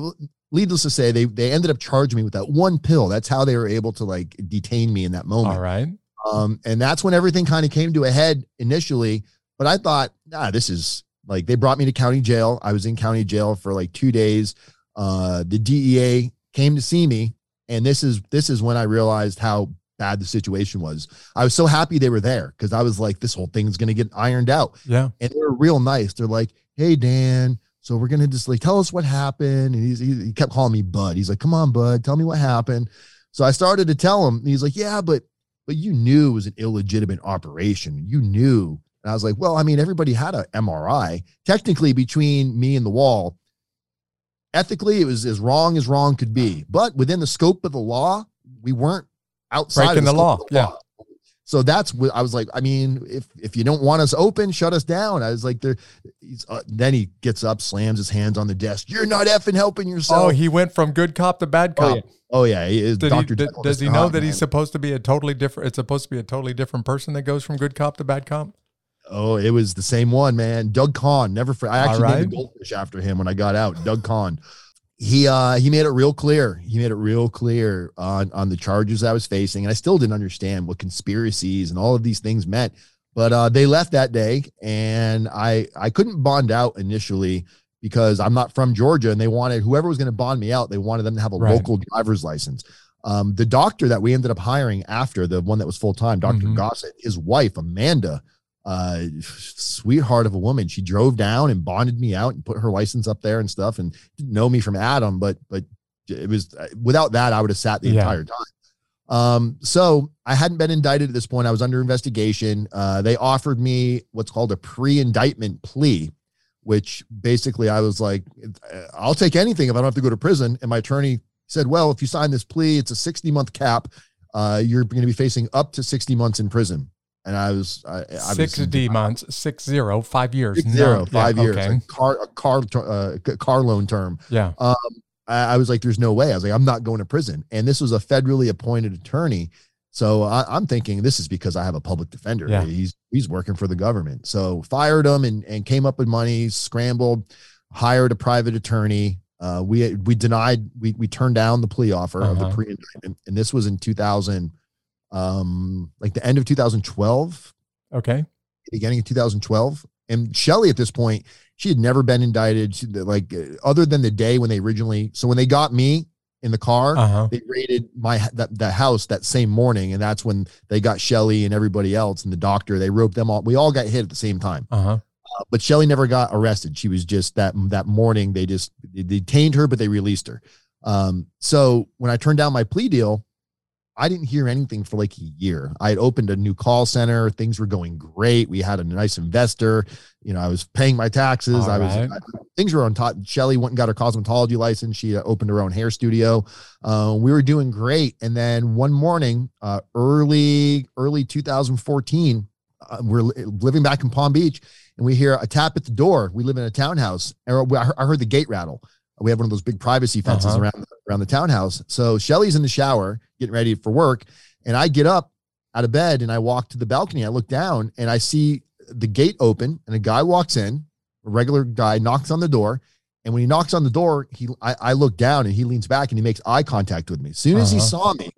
needless to say, they they ended up charging me with that one pill. That's how they were able to like detain me in that moment. All right. Um, and that's when everything kind of came to a head initially. But I thought, nah, this is like they brought me to county jail. I was in county jail for like two days. Uh, the DEA came to see me, and this is this is when I realized how bad the situation was. I was so happy they were there because I was like, this whole thing's gonna get ironed out. Yeah. And they were real nice. They're like, hey Dan, so we're gonna just like tell us what happened. And he's, he, he kept calling me Bud. He's like, come on, Bud, tell me what happened. So I started to tell him. He's like, yeah, but but you knew it was an illegitimate operation. You knew. And I was like, well, I mean, everybody had a MRI. Technically, between me and the wall, ethically, it was as wrong as wrong could be. But within the scope of the law, we weren't outside Breaking of the scope law, of yeah. So that's what I was like. I mean, if if you don't want us open, shut us down. I was like, there. He's, uh, then he gets up, slams his hands on the desk. You're not effing helping yourself. Oh, he went from good cop to bad Oh, cop. yeah. Oh yeah, he is Dr. he, did- does he know that he's supposed to be a totally different? It's supposed to be a totally different person that goes from good cop to bad cop. Oh, it was the same one, man. Doug Kahn. Never. For, I actually right. named a goldfish after him when I got out. Doug Kahn. He uh he made it real clear. He made it real clear on on the charges I was facing, and I still didn't understand what conspiracies and all of these things meant. But uh, they left that day, and I I couldn't bond out initially because I'm not from Georgia, and they wanted whoever was going to bond me out. They wanted them to have a Right. local driver's license. Um, the doctor that we ended up hiring after the one that was full time, doctor Mhm. Gossett, his wife Amanda, uh, sweetheart of a woman. She drove down and bonded me out and put her license up there and stuff, and didn't know me from Adam, but but it was without that I would have sat the Yeah. entire time. Um, so I hadn't been indicted at this point. I was under investigation. Uh, they offered me what's called a pre-indictment plea, which basically I was like, I'll take anything if I don't have to go to prison. And my attorney said, well, if you sign this plea, it's a 60 month cap. Uh, you're going to be facing up to 60 months in prison. And I was, I, I Six D months, six zero, five years. Six zero, No, five yeah, years, Okay. a car, a car, uh, car loan term. Yeah. I, I was like, there's no way. I was like, I'm not going to prison. And this was a federally appointed attorney. So I, I'm thinking this is because I have a public defender. Yeah. He's he's working for the government. So fired him and, and came up with money, scrambled, hired a private attorney. Uh, we we denied we we turned down the plea offer of the Uh-huh. pre-indictment, and this was in 2000, um, like the end of 2012 Okay. beginning of 2012. And Shelly at this point, she had never been indicted. She, like uh, other than the day when they originally, so when they got me in the car, Uh huh. they raided my that the house that same morning, and that's when they got Shelly and everybody else and the doctor. They roped them all. We all got hit at the same time. Uh huh. Uh, but Shelly never got arrested. She was just that that morning. They just they detained her, but they released her. Um, so when I turned down my plea deal, I didn't hear anything for like a year. I had opened a new call center. Things were going great. We had a nice investor. You know, I was paying my taxes. All I was right. I- things were on top. Shelly went and got her cosmetology license. She uh, opened her own hair studio. Uh, we were doing great. And then one morning, uh, early early 2014, uh, we're li- living back in Palm Beach, and we hear a tap at the door. We live in a townhouse. and I heard- I heard the gate rattle. We have one of those big privacy fences Uh-huh. around around the townhouse. So Shelly's in the shower getting ready for work, and I get up out of bed and I walk to the balcony. I look down and I see the gate open, and a guy walks in, a regular guy knocks on the door. And when he knocks on the door, he I, I look down and he leans back and he makes eye contact with me. As soon as he Uh-huh. saw me,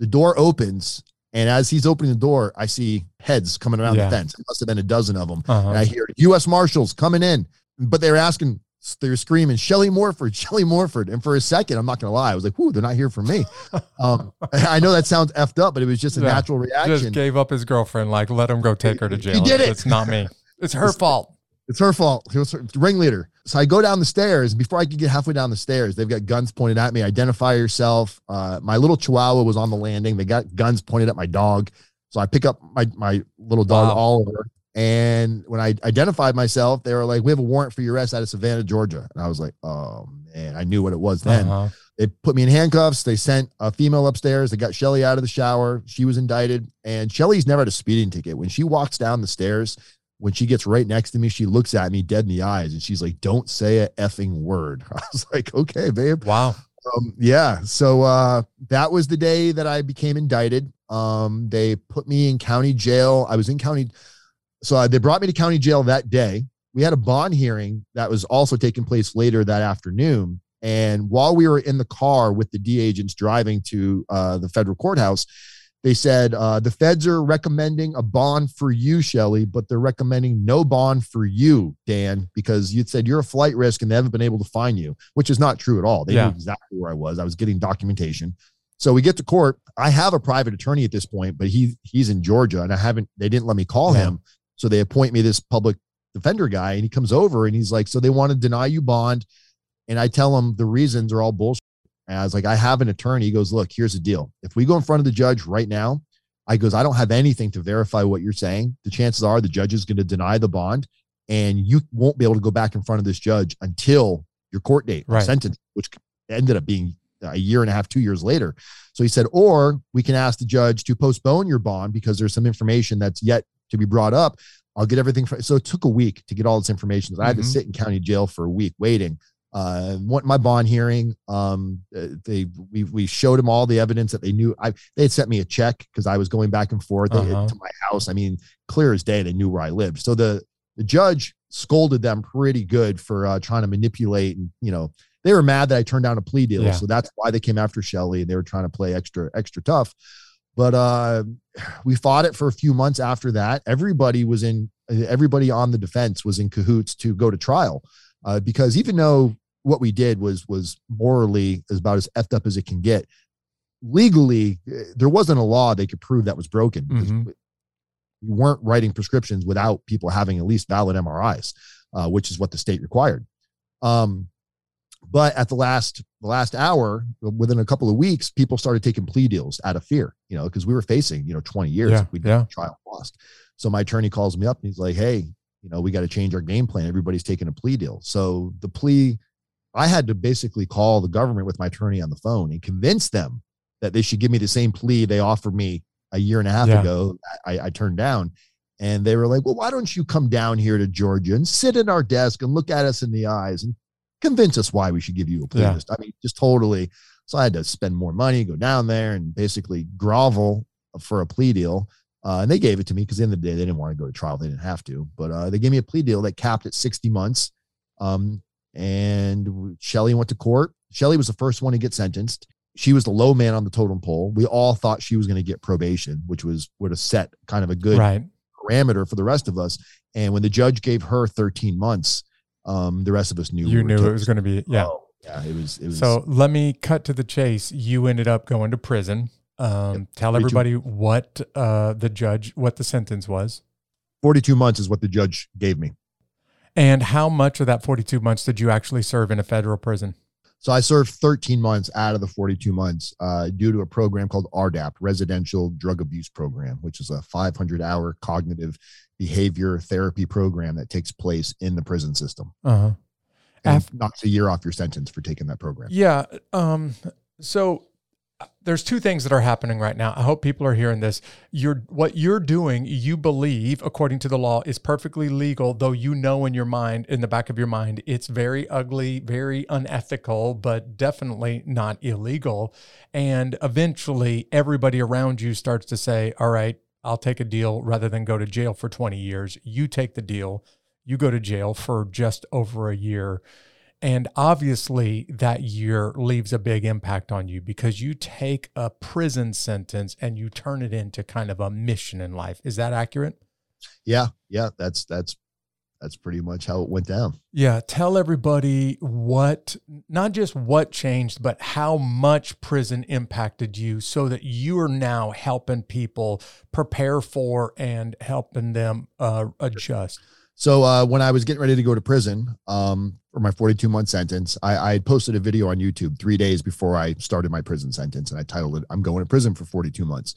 the door opens, and as he's opening the door, I see heads coming around Yeah. the fence. It must have been a dozen of them. Uh And I hear U.S. Marshals coming in, but they're asking, they were screaming, Shelly Morford, Shelly Morford. And for a second, I'm not going to lie, I was like, whoo, they're not here for me. [laughs] Um, I know that sounds effed up, but it was just a Yeah. natural reaction. Just gave up his girlfriend. Like, let him go take her to jail. He did it. It's not me. [laughs] It's her fault. It's her fault. He was her ringleader. So I go down the stairs. Before I could get halfway down the stairs, they've got guns pointed at me. Identify yourself. Uh, my little chihuahua was on the landing. They got guns pointed at my dog. So I pick up my, my little dog, Wow. Oliver. And when I identified myself, they were like, We have a warrant for your arrest out of Savannah, Georgia. And I was like, Oh, man. I knew what it was then. Uh-huh. They put me in handcuffs. They sent a female upstairs. They got Shelly out of the shower. She was indicted. And Shelly's never had a speeding ticket. When she walks down the stairs, when she gets right next to me, she looks at me dead in the eyes and she's like, Don't say a effing word. [laughs] I was like, Okay, babe. Wow. Um, yeah. So uh that was the day that I became indicted. Um, they put me in county jail. I was in county. So uh, they brought me to county jail that day. We had a bond hearing that was also taking place later that afternoon. And while we were in the car with the D agents driving to uh, the federal courthouse, they said uh, the feds are recommending a bond for you, Shelly, but they're recommending no bond for you, Dan, because you said you're a flight risk and they haven't been able to find you, which is not true at all. They Yeah. knew exactly where I was. I was getting documentation. So we get to court. I have a private attorney at this point, but he he's in Georgia, and I haven't. They didn't let me call Yeah. him, so they appoint me this public defender guy, and he comes over and he's like, "So they want to deny you bond," and I tell him the reasons are all bullshit. And I was like, "I have an attorney." He goes, "Look, here's the deal. If we go in front of the judge right now, I goes, I don't have anything to verify what you're saying. The chances are the judge is going to deny the bond, and you won't be able to go back in front of this judge until your court date, Right. sentence, which ended up being a year and a half, two years later. So he said, or we can ask the judge to postpone your bond because there's some information that's yet to be brought up. I'll get everything. For, so it took a week to get all this information. So I had to Mhm. sit in county jail for a week waiting. uh, what my bond hearing, um, uh, they we we showed them all the evidence that they knew. I they had sent me a check because I was going back and forth Uh-huh. to my house. I mean, clear as day, they knew where I lived. So the the judge scolded them pretty good for uh, trying to manipulate, and you know they were mad that I turned down a plea deal. Yeah. So that's why they came after Shelly. And they were trying to play extra extra tough. But uh, we fought it for a few months after that. Everybody was in. Everybody on the defense was in cahoots to go to trial uh, because even though what we did was was morally about as effed up as it can get. Legally, eh, there wasn't a law they could prove that was broken because Mhm. we weren't writing prescriptions without people having at least valid MRIs, uh, which is what the state required. Um, but at the last the last hour, within a couple of weeks, people started taking plea deals out of fear, you know, because we were facing you know 20 years Yeah, if we yeah. trial lost. So my attorney calls me up and he's like, "Hey, you know, we got to change our game plan. Everybody's taking a plea deal." So the plea I had to basically call the government with my attorney on the phone and convince them that they should give me the same plea they offered me a year and a half Yeah. ago. I, I turned down. And they were like, well, why don't you come down here to Georgia and sit at our desk and look at us in the eyes and convince us why we should give you a plea? Yeah. I mean, just totally. So I had to spend more money, go down there and basically grovel for a plea deal. Uh, and they gave it to me because in the, end of the day, they didn't want to go to trial. They didn't have to, but uh, they gave me a plea deal that capped at 60 months. Um, and Shelly went to court. Shelly was the first one to get sentenced. She was the low man on the totem pole. We all thought she was going to get probation, which was would have set kind of a good Right. parameter for the rest of us. And when the judge gave her 13 months, um, the rest of us knew You we knew it was going to be, yeah. Oh, yeah, it was. It was. So let me cut to the chase. You ended up going to prison. Um, tell Me too. everybody what uh, the judge, what the sentence was, 42 months is what the judge gave me. and how much of that 42 months did you actually serve in a federal prison? So I served 13 months out of the 42 months uh, due to a program called RDAP, Residential Drug Abuse Program, which is a 500 hour cognitive behavior therapy program that takes place in the prison system. Uh huh. And knocks a year off your sentence for taking that program. Yeah. Um, so uh, there's two things that are happening right now. I hope people are hearing this. You're what you're doing, you believe, according to the law, is perfectly legal, though you know in your mind, in the back of your mind, it's very ugly, very unethical, but definitely not illegal. And eventually everybody around you starts to say, All right, I'll take a deal rather than go to jail for 20 years. You take the deal, you go to jail for just over a year. And obviously, that year leaves a big impact on you because you take a prison sentence and you turn it into kind of a mission in life. Is that accurate? Yeah, yeah, that's that's that's pretty much how it went down. Yeah. Tell everybody what, not just what changed, but how much prison impacted you so that you are now helping people prepare for and helping them uh, adjust. So uh, when I was getting ready to go to prison um, for my 42 month sentence, I, I had posted a video on YouTube three days before I started my prison sentence, and I titled it "I'm going to prison for 42 months."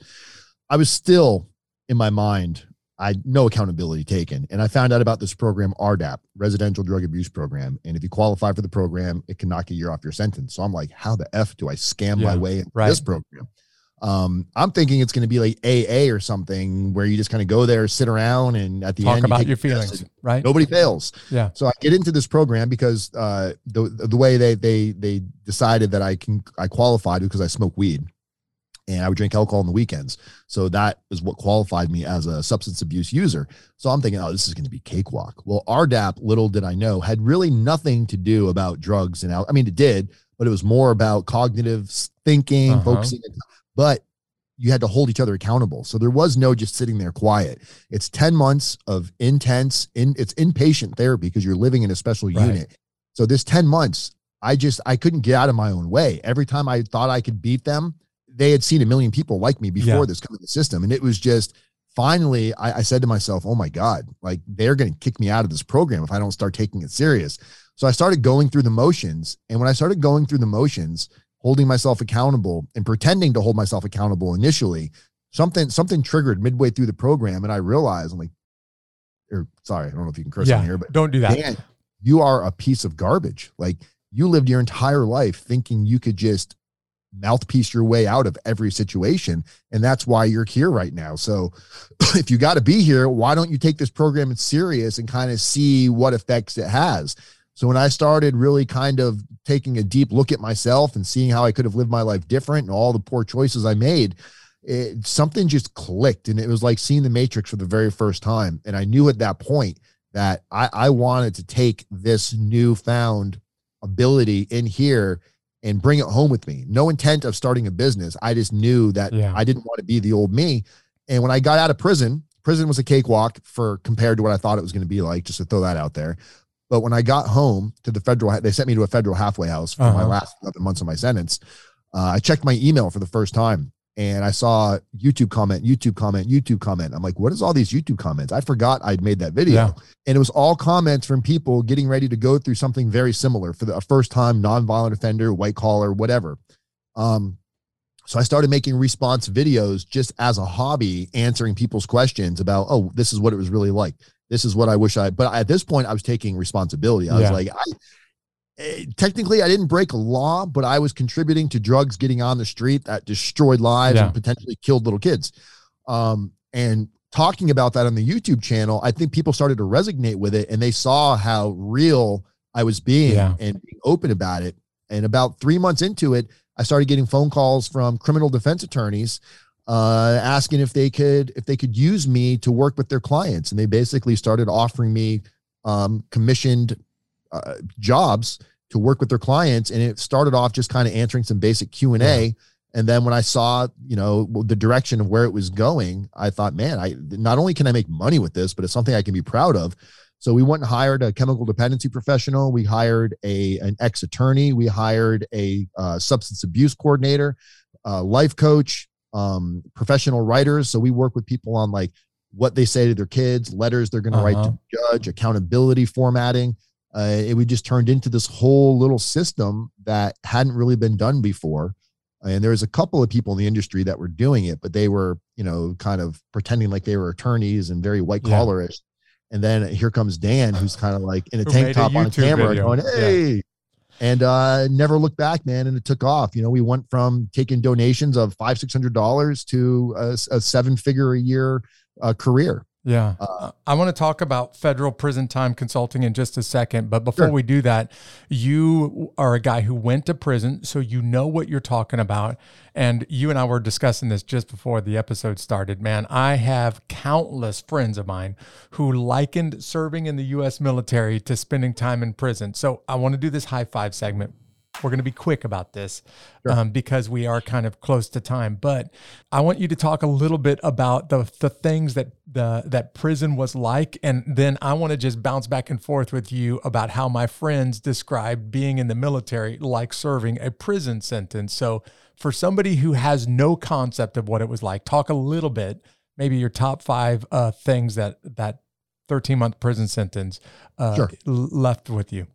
I was still in my mind, I no accountability taken, and I found out about this program RDAP, Residential Drug Abuse Program, and if you qualify for the program, it can knock a year off your sentence. So I'm like, how the f do I scam my way into right. this program? Um, I'm thinking it's going to be like AA or something where you just kind of go there, sit around, and at the Talk end, you about take your feelings, right? Nobody fails. Yeah. So I get into this program because uh, the the way they they they decided that I can I qualified because I smoke weed, and I would drink alcohol on the weekends. So that is what qualified me as a substance abuse user. So I'm thinking, oh, this is going to be cakewalk. Well, RDAP, little did I know, had really nothing to do about drugs and al- I mean, it did, but it was more about cognitive thinking, Uh-huh. focusing. But you had to hold each other accountable. So there was no just sitting there quiet. It's 10 months of intense in it's inpatient therapy because you're living in a special Right. unit. So this 10 months, I just I couldn't get out of my own way. Every time I thought I could beat them, they had seen a million people like me before Yeah. this come in the system. And it was just finally I, I said to myself, oh my God, like they're gonna kick me out of this program if I don't start taking it serious. So I started going through the motions. And when I started going through the motions, holding myself accountable and pretending to hold myself accountable initially, something something triggered midway through the program, and I realized I'm like, or sorry, I don't know if you can curse yeah. on here, but Don't do that. Dan, you are a piece of garbage. Like you lived your entire life thinking you could just mouthpiece your way out of every situation. And that's why you're here right now. So [clears throat] if you got to be here, why don't you take this program serious and kind of see what effects it has? So when I started really kind of taking a deep look at myself and seeing how I could have lived my life different and all the poor choices I made, it, something just clicked. And it was like seeing the Matrix for the very first time. And I knew at that point that I, I wanted to take this newfound ability in here and bring it home with me. No intent of starting a business. I just knew that yeah. I didn't want to be the old me. And when I got out of prison, prison was a cakewalk for compared to what I thought it was going to be like, just to throw that out there. But when I got home to the federal, they sent me to a federal halfway house for uh-huh. my last 11 months of my sentence. Uh, I checked my email for the first time and I saw YouTube comment, YouTube comment, YouTube comment. I'm like, what is all these YouTube comments? I forgot I'd made that video. Yeah. And it was all comments from people getting ready to go through something very similar for the first time, nonviolent offender, white collar, whatever. Um, so I started making response videos just as a hobby, answering people's questions about, oh, this is what it was really like. This is what I wish I, but at this point, I was taking responsibility. I yeah. was like, I, technically I didn't break a law, but I was contributing to drugs getting on the street that destroyed lives yeah. and potentially killed little kids. Um, and talking about that on the YouTube channel, I think people started to resonate with it and they saw how real I was being yeah. and being open about it. And about three months into it, I started getting phone calls from criminal defense attorneys uh, asking if they could if they could use me to work with their clients, and they basically started offering me um, commissioned uh, jobs to work with their clients and it started off just kind of answering some basic q&a yeah. and then when i saw you know the direction of where it was going i thought man i not only can i make money with this but it's something i can be proud of. So we went and hired a chemical dependency professional. We hired a an ex attorney we hired a uh, substance abuse coordinator a life coach um, professional writers. So we work with people on like what they say to their kids letters they're going to uh-huh. write to judge accountability formatting uh, it we just turned into this whole little system that hadn't really been done before and there was a couple of people in the industry that were doing it but they were you know kind of pretending like they were attorneys and very white collarish yeah. and then here comes dan who's kind of like in a tank top a on a camera video. going hey yeah. and uh never looked back man and it took off you know we went from taking donations of five six hundred dollars to a, a seven figure a year uh, career yeah. Uh, I want to talk about federal prison time consulting in just a second. But before sure. we do that, you are a guy who went to prison, so you know what you're talking about. And you and I were discussing this just before the episode started. Man, I have countless friends of mine who likened serving in the U.S. military to spending time in prison. So I want to do this high five segment we're going to be quick about this sure. um, because we are kind of close to time. But I want you to talk a little bit about the the things that the that prison was like, and then I want to just bounce back and forth with you about how my friends described being in the military like serving a prison sentence. So for somebody who has no concept of what it was like, talk a little bit, maybe your top five uh, things that that 13 month prison sentence uh, sure. left with you.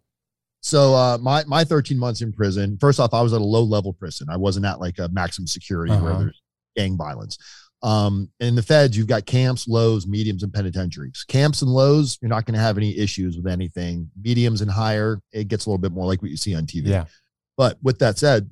So uh, my my 13 months in prison. First off, I was at a low level prison. I wasn't at like a maximum security uh-huh. where there's gang violence. Um, in the feds, you've got camps, lows, mediums, and penitentiaries. Camps and lows, you're not going to have any issues with anything. Mediums and higher, it gets a little bit more like what you see on TV. Yeah. But with that said,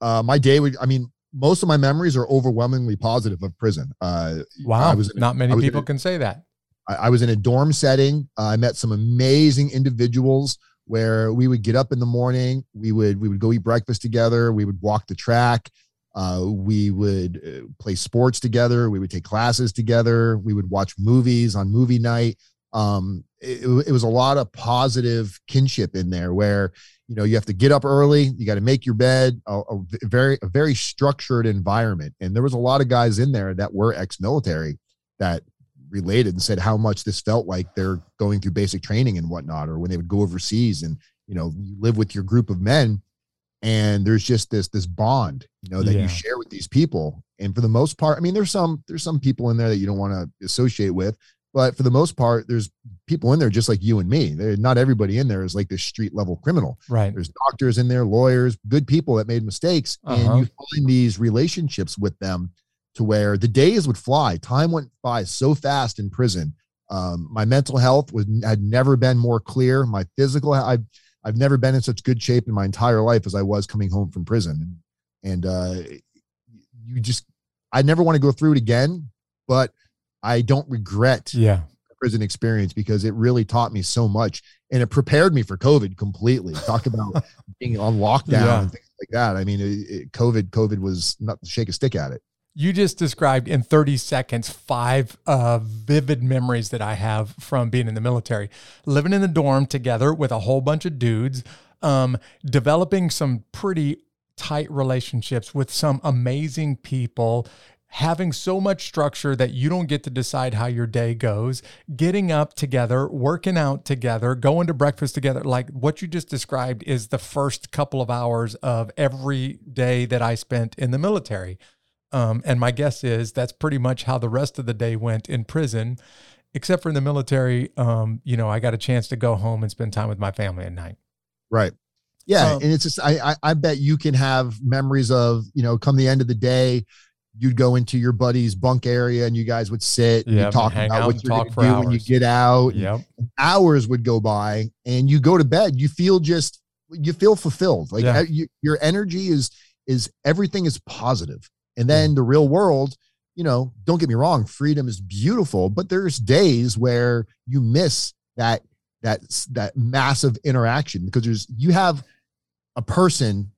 uh, my day would, I mean, most of my memories are overwhelmingly positive of prison. Uh, wow. I was not many people a, can say that. I, I, was in a dorm setting. Uh, I met some amazing individuals where we would get up in the morning, we would we would go eat breakfast together, we would walk the track, uh, we would uh, play sports together, we would take classes together, we would watch movies on movie night. Um, it, it was a lot of positive kinship in there where you know you have to get up early you got to make your bed a, a, very a very structured environment and there was a lot of guys in there that were ex-military that related and said how much this felt like they're going through basic training and whatnot, or when they would go overseas and you know you live with your group of men, and there's just this this bond you know that yeah. you share with these people. And for the most part, I mean, there's some there's some people in there that you don't want to associate with, but for the most part, there's people in there just like you and me. They're, not everybody in there is like this street level criminal. Right. There's doctors in there, lawyers, good people that made mistakes, uh-huh. and you find these relationships with them to where the days would fly. Time went by so fast in prison. Um, my mental health was had never been more clear. My physical, I've I've never been in such good shape in my entire life as I was coming home from prison. And, and uh, you just, I never want to go through it again, but I don't regret yeah prison experience because it really taught me so much and it prepared me for COVID completely. Talk about [laughs] being on lockdown Yeah. and things like that. I mean, it, it, COVID, COVID was not to shake a stick at it. You just described in 30 seconds five uh, vivid memories that I have from being in the military. Living in the dorm together with a whole bunch of dudes, um, developing some pretty tight relationships with some amazing people, having so much structure that you don't get to decide how your day goes, getting up together, working out together, going to breakfast together. Like what you just described is the first couple of hours of every day that I spent in the military. Um, and my guess is that's pretty much how the rest of the day went in prison, except for in the military. Um, you know, I got a chance to go home and spend time with my family at night. Right. Yeah. Um, and it's just, I, I, I bet you can have memories of, you know, come the end of the day, you'd go into your buddy's bunk area and you guys would sit and Yeah, you'd talk hang about what you're talk going to do when you get out. Yep. Hours would go by and you go to bed. You feel just, you feel fulfilled. Like Yeah. uh, you, your energy is, is everything is positive. And then the real world, you know, don't get me wrong, freedom is beautiful, but there's days where you miss that that that massive interaction because there's you have a person,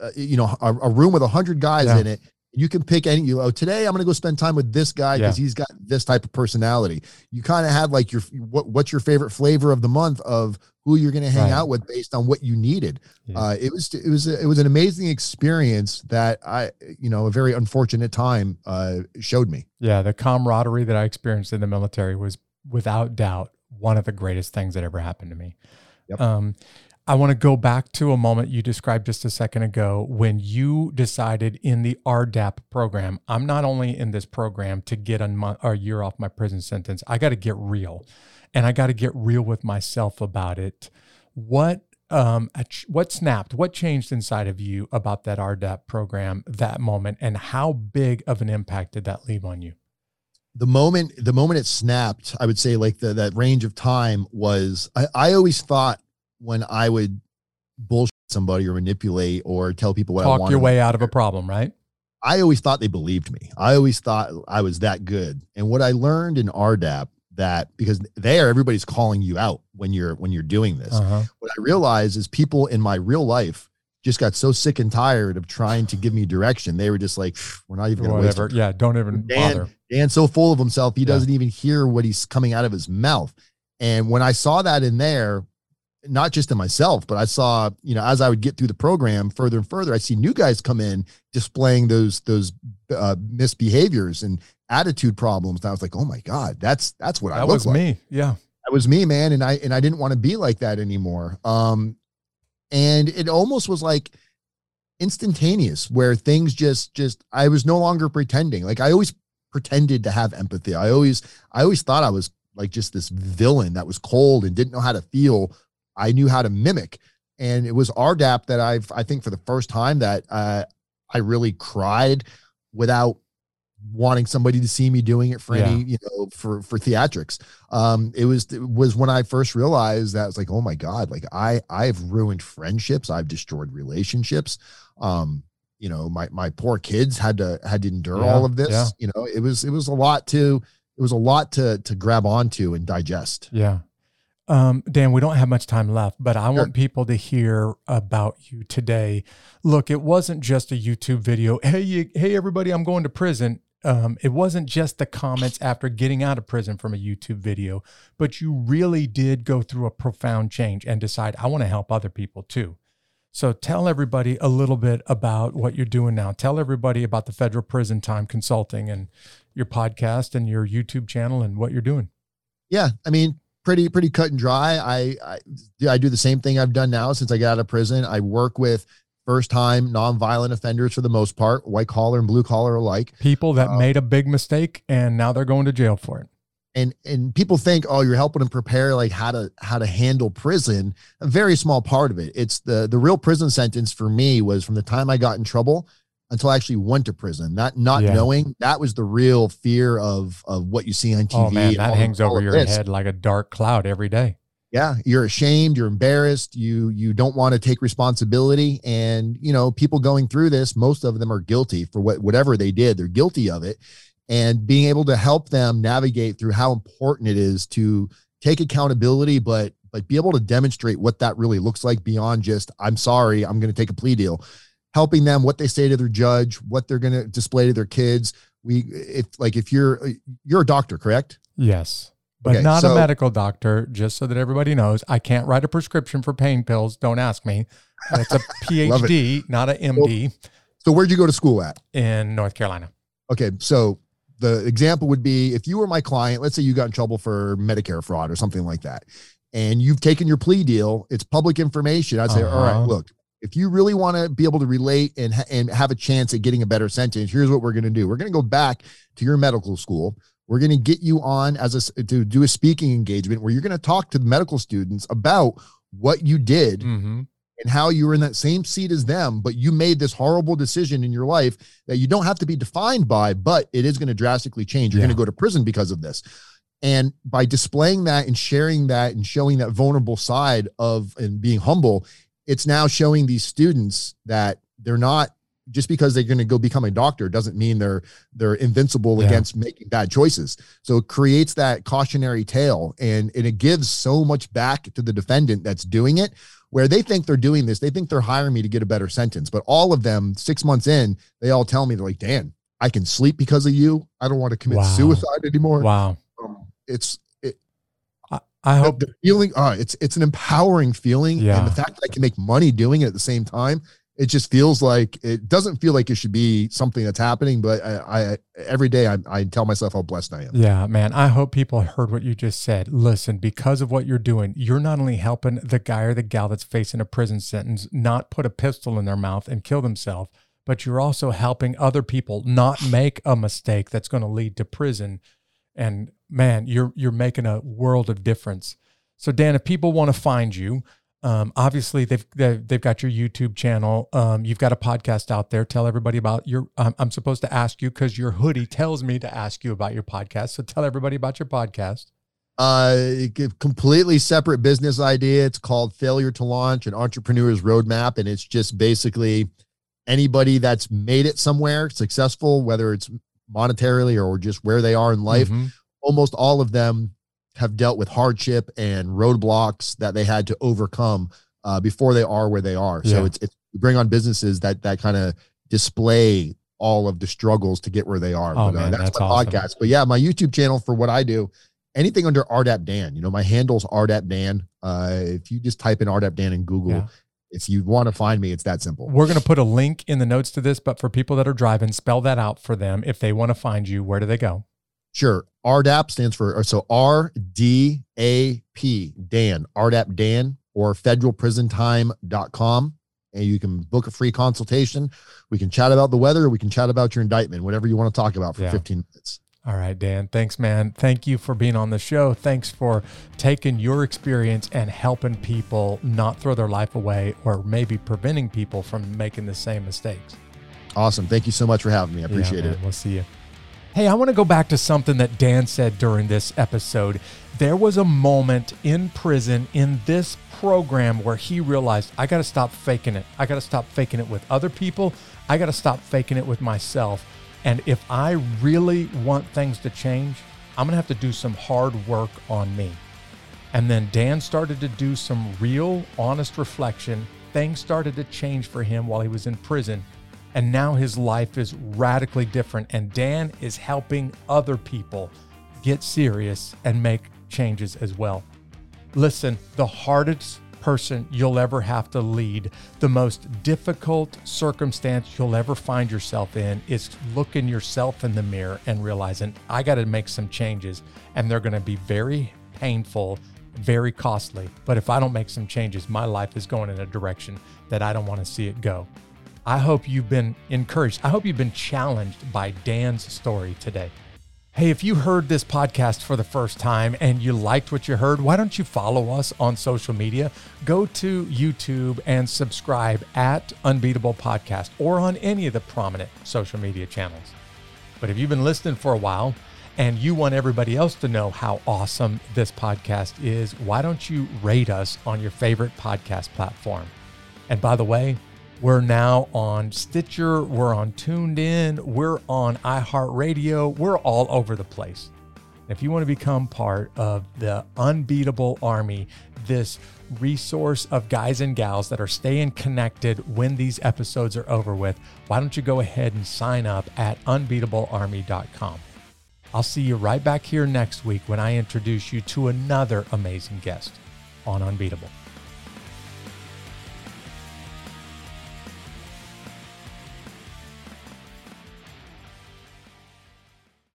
uh, you know, a, a room with a hundred guys Yeah. in it. You can pick any. You oh, today I'm going to go spend time with this guy because he's got this type of personality. You kind of have like your what what's your favorite flavor of the month of who you're going to hang Right. out with based on what you needed. Yeah. Uh, it was it was it was an amazing experience that I you know a very unfortunate time uh, showed me. Yeah, the camaraderie that I experienced in the military was without doubt one of the greatest things that ever happened to me. Yep. Um, I want to go back to a moment you described just a second ago when you decided in the RDAP program, I'm not only in this program to get a, month, or a year off my prison sentence, I got to get real and I got to get real with myself about it. What um what snapped? What changed inside of you about that RDAP program that moment and how big of an impact did that leave on you? the moment the moment it snapped i would say like the that range of time was i, I always thought when i would bullshit somebody or manipulate or tell people what i talk wanted your way out of a problem, right? i always thought they believed me i always thought i was that good and what i learned in rdap that because there everybody's calling you out when you're when you're doing this Uh-huh. what I realized is people in my real life just got so sick and tired of trying to give me direction. They were just like, we're not even going to waste our Yeah, don't even Dan, bother. Dan's so full of himself, he Yeah. doesn't even hear what he's coming out of his mouth. And when I saw that in there, not just in myself, but I saw, you know, as I would get through the program further and further, I see new guys come in displaying those those uh, misbehaviors and attitude problems. And I was like, oh my god, that's that's what I look was like me. Yeah. that was me, man. And I and I didn't want to be like that anymore. Um, and it almost was like instantaneous, where things just just I was no longer pretending. Like I always pretended to have empathy. I always I always thought I was like just this villain that was cold and didn't know how to feel. I knew how to mimic, and it was RDAP that I've I think for the first time that uh, I really cried without wanting somebody to see me doing it for any you know for for theatrics. Um it was it was when i first realized that I was like oh my god like i i've ruined friendships. I've destroyed relationships. Um you know my my poor kids had to had to endure Yeah, all of this. yeah. you know it was it was a lot to it was a lot to to grab onto and digest. Yeah. Um, Dan, we don't have much time left, but I Sure. want people to hear about you today. Look, it wasn't just a YouTube video. [laughs] Hey, you, hey, everybody, I'm going to prison. Um, it wasn't just the comments after getting out of prison from a YouTube video, but you really did go through a profound change and decide, I want to help other people too. So tell everybody a little bit about what you're doing now. Tell everybody about the federal prison time consulting and your podcast and your YouTube channel and what you're doing. yeah i mean pretty pretty cut and dry. I i, I do the same thing i've done now since i got out of prison. I work with first time nonviolent offenders for the most part white collar and blue collar alike. People that Uh, made a big mistake and now they're going to jail for it. and and people think oh you're helping them prepare like how to how to handle prison. A very small part of it. It's the the real prison sentence for me was from the time i got in trouble until i actually went to prison not not Yeah. knowing that was the real fear of of what you see on tv Oh man, that all- hangs all over your this. head like a dark cloud every day. yeah you're ashamed you're embarrassed you you don't want to take responsibility and you know people going through this most of them are guilty for what whatever they did they're guilty of it and being able to help them navigate through how important it is to take accountability, but but be able to demonstrate what that really looks like beyond just I'm sorry, I'm going to take a plea deal. Helping them what they say to their judge, what they're going to display to their kids. We if like if you're you're a doctor, correct? Yes. But Okay, not a medical doctor, just so that everybody knows. I can't write a prescription for pain pills. Don't ask me. It's a [laughs] Love it. PhD, not an MD So where'd you go to school at? in North Carolina. Okay, so the example would be if you were my client, let's say you got in trouble for Medicare fraud or something like that, and you've taken your plea deal, it's public information. I'd say, all right, Uh-huh. look, if you really want to be able to relate and ha- and have a chance at getting a better sentence, here's what we're going to do. We're going to go back to your medical school. We're going to get you on as a to do a speaking engagement where you're going to talk to the medical students about what you did Mm-hmm. and how you were in that same seat as them, but you made this horrible decision in your life that you don't have to be defined by, but it is going to drastically change. You're Yeah. going to go to prison because of this. And by displaying that and sharing that and showing that vulnerable side of and being humble, it's now showing these students that they're not just because they're going to go become a doctor doesn't mean they're they're invincible Yeah. against making bad choices. So it creates that cautionary tale and, and it gives so much back to the defendant that's doing it where they think they're doing this. They think they're hiring me to get a better sentence. But all of them, six months in, they all tell me they're like, Dan, I can sleep because of you. I don't want to commit Wow. suicide anymore. Wow. Um, it's it, I the, hope the feeling. Uh, it's it's an empowering feeling, Yeah. and the fact that I can make money doing it at the same time. It just feels like it doesn't feel like it should be something that's happening, but I, I every day I, I tell myself how blessed I am. Yeah, man. I hope people heard what you just said. Listen, because of what you're doing, you're not only helping the guy or the gal that's facing a prison sentence not put a pistol in their mouth and kill themselves, but you're also helping other people not make a mistake that's going to lead to prison. And man, you're you're making a world of difference. So Dan, if people want to find you, um, obviously they've, they've they've got your YouTube channel. Um, you've got a podcast out there. Tell everybody about your. Um, I'm supposed to ask you because your hoodie tells me to ask you about your podcast. So tell everybody about your podcast. Uh, a completely separate business idea. It's called Failure to Launch, an entrepreneur's roadmap, and it's just basically anybody that's made it somewhere successful, whether it's monetarily or just where they are in life. Mhm. Almost all of them have dealt with hardship and roadblocks that they had to overcome uh, before they are where they are. So Yeah. it's it's bring on businesses that that kind of display all of the struggles to get where they are. Oh, but, uh, man, that's, that's my awesome. podcast. But yeah, my YouTube channel for what I do, anything under RDAP Dan. You know, my handle's RDAP Dan. Uh, if you just type in RDAP Dan in Google, Yeah. if you want to find me, it's that simple. We're going to put a link in the notes to this, but for people that are driving, spell that out for them. If they want to find you, where do they go? Sure. RDAP stands for, so R D A P, Dan, RDAP Dan, or federalprisontime.com. And you can book a free consultation. We can chat about the weather. We can chat about your indictment, whatever you want to talk about for Yeah. 15 minutes. All right, Dan. Thanks, man. Thank you for being on the show. Thanks for taking your experience and helping people not throw their life away or maybe preventing people from making the same mistakes. Awesome. Thank you so much for having me. I appreciate Yeah, it. We'll see you. Hey, I want to go back to something that Dan said during this episode. There was a moment in prison in this program where he realized I got to stop faking it. I got to stop faking it with other people. I got to stop faking it with myself. And if I really want things to change, I'm going to have to do some hard work on me. And then Dan started to do some real, honest reflection. Things started to change for him while he was in prison. And now his life is radically different. And Dan is helping other people get serious and make changes as well. Listen, the hardest person you'll ever have to lead, the most difficult circumstance you'll ever find yourself in is looking yourself in the mirror and realizing, I got to make some changes. And they're going to be very painful, very costly. But if I don't make some changes, my life is going in a direction that I don't want to see it go. I hope you've been encouraged. I hope you've been challenged by Dan's story today. Hey, if you heard this podcast for the first time and you liked what you heard, why don't you follow us on social media? Go to YouTube and subscribe at Unbeatable Podcast or on any of the prominent social media channels. But if you've been listening for a while and you want everybody else to know how awesome this podcast is, why don't you rate us on your favorite podcast platform? And by the way, We're now on Stitcher, we're on TuneIn, we're on iHeartRadio, we're all over the place. If you want to become part of the unbeatable army, this resource of guys and gals that are staying connected when these episodes are over with, why don't you go ahead and sign up at unbeatablearmy.com? I'll see you right back here next week when I introduce you to another amazing guest on Unbeatable.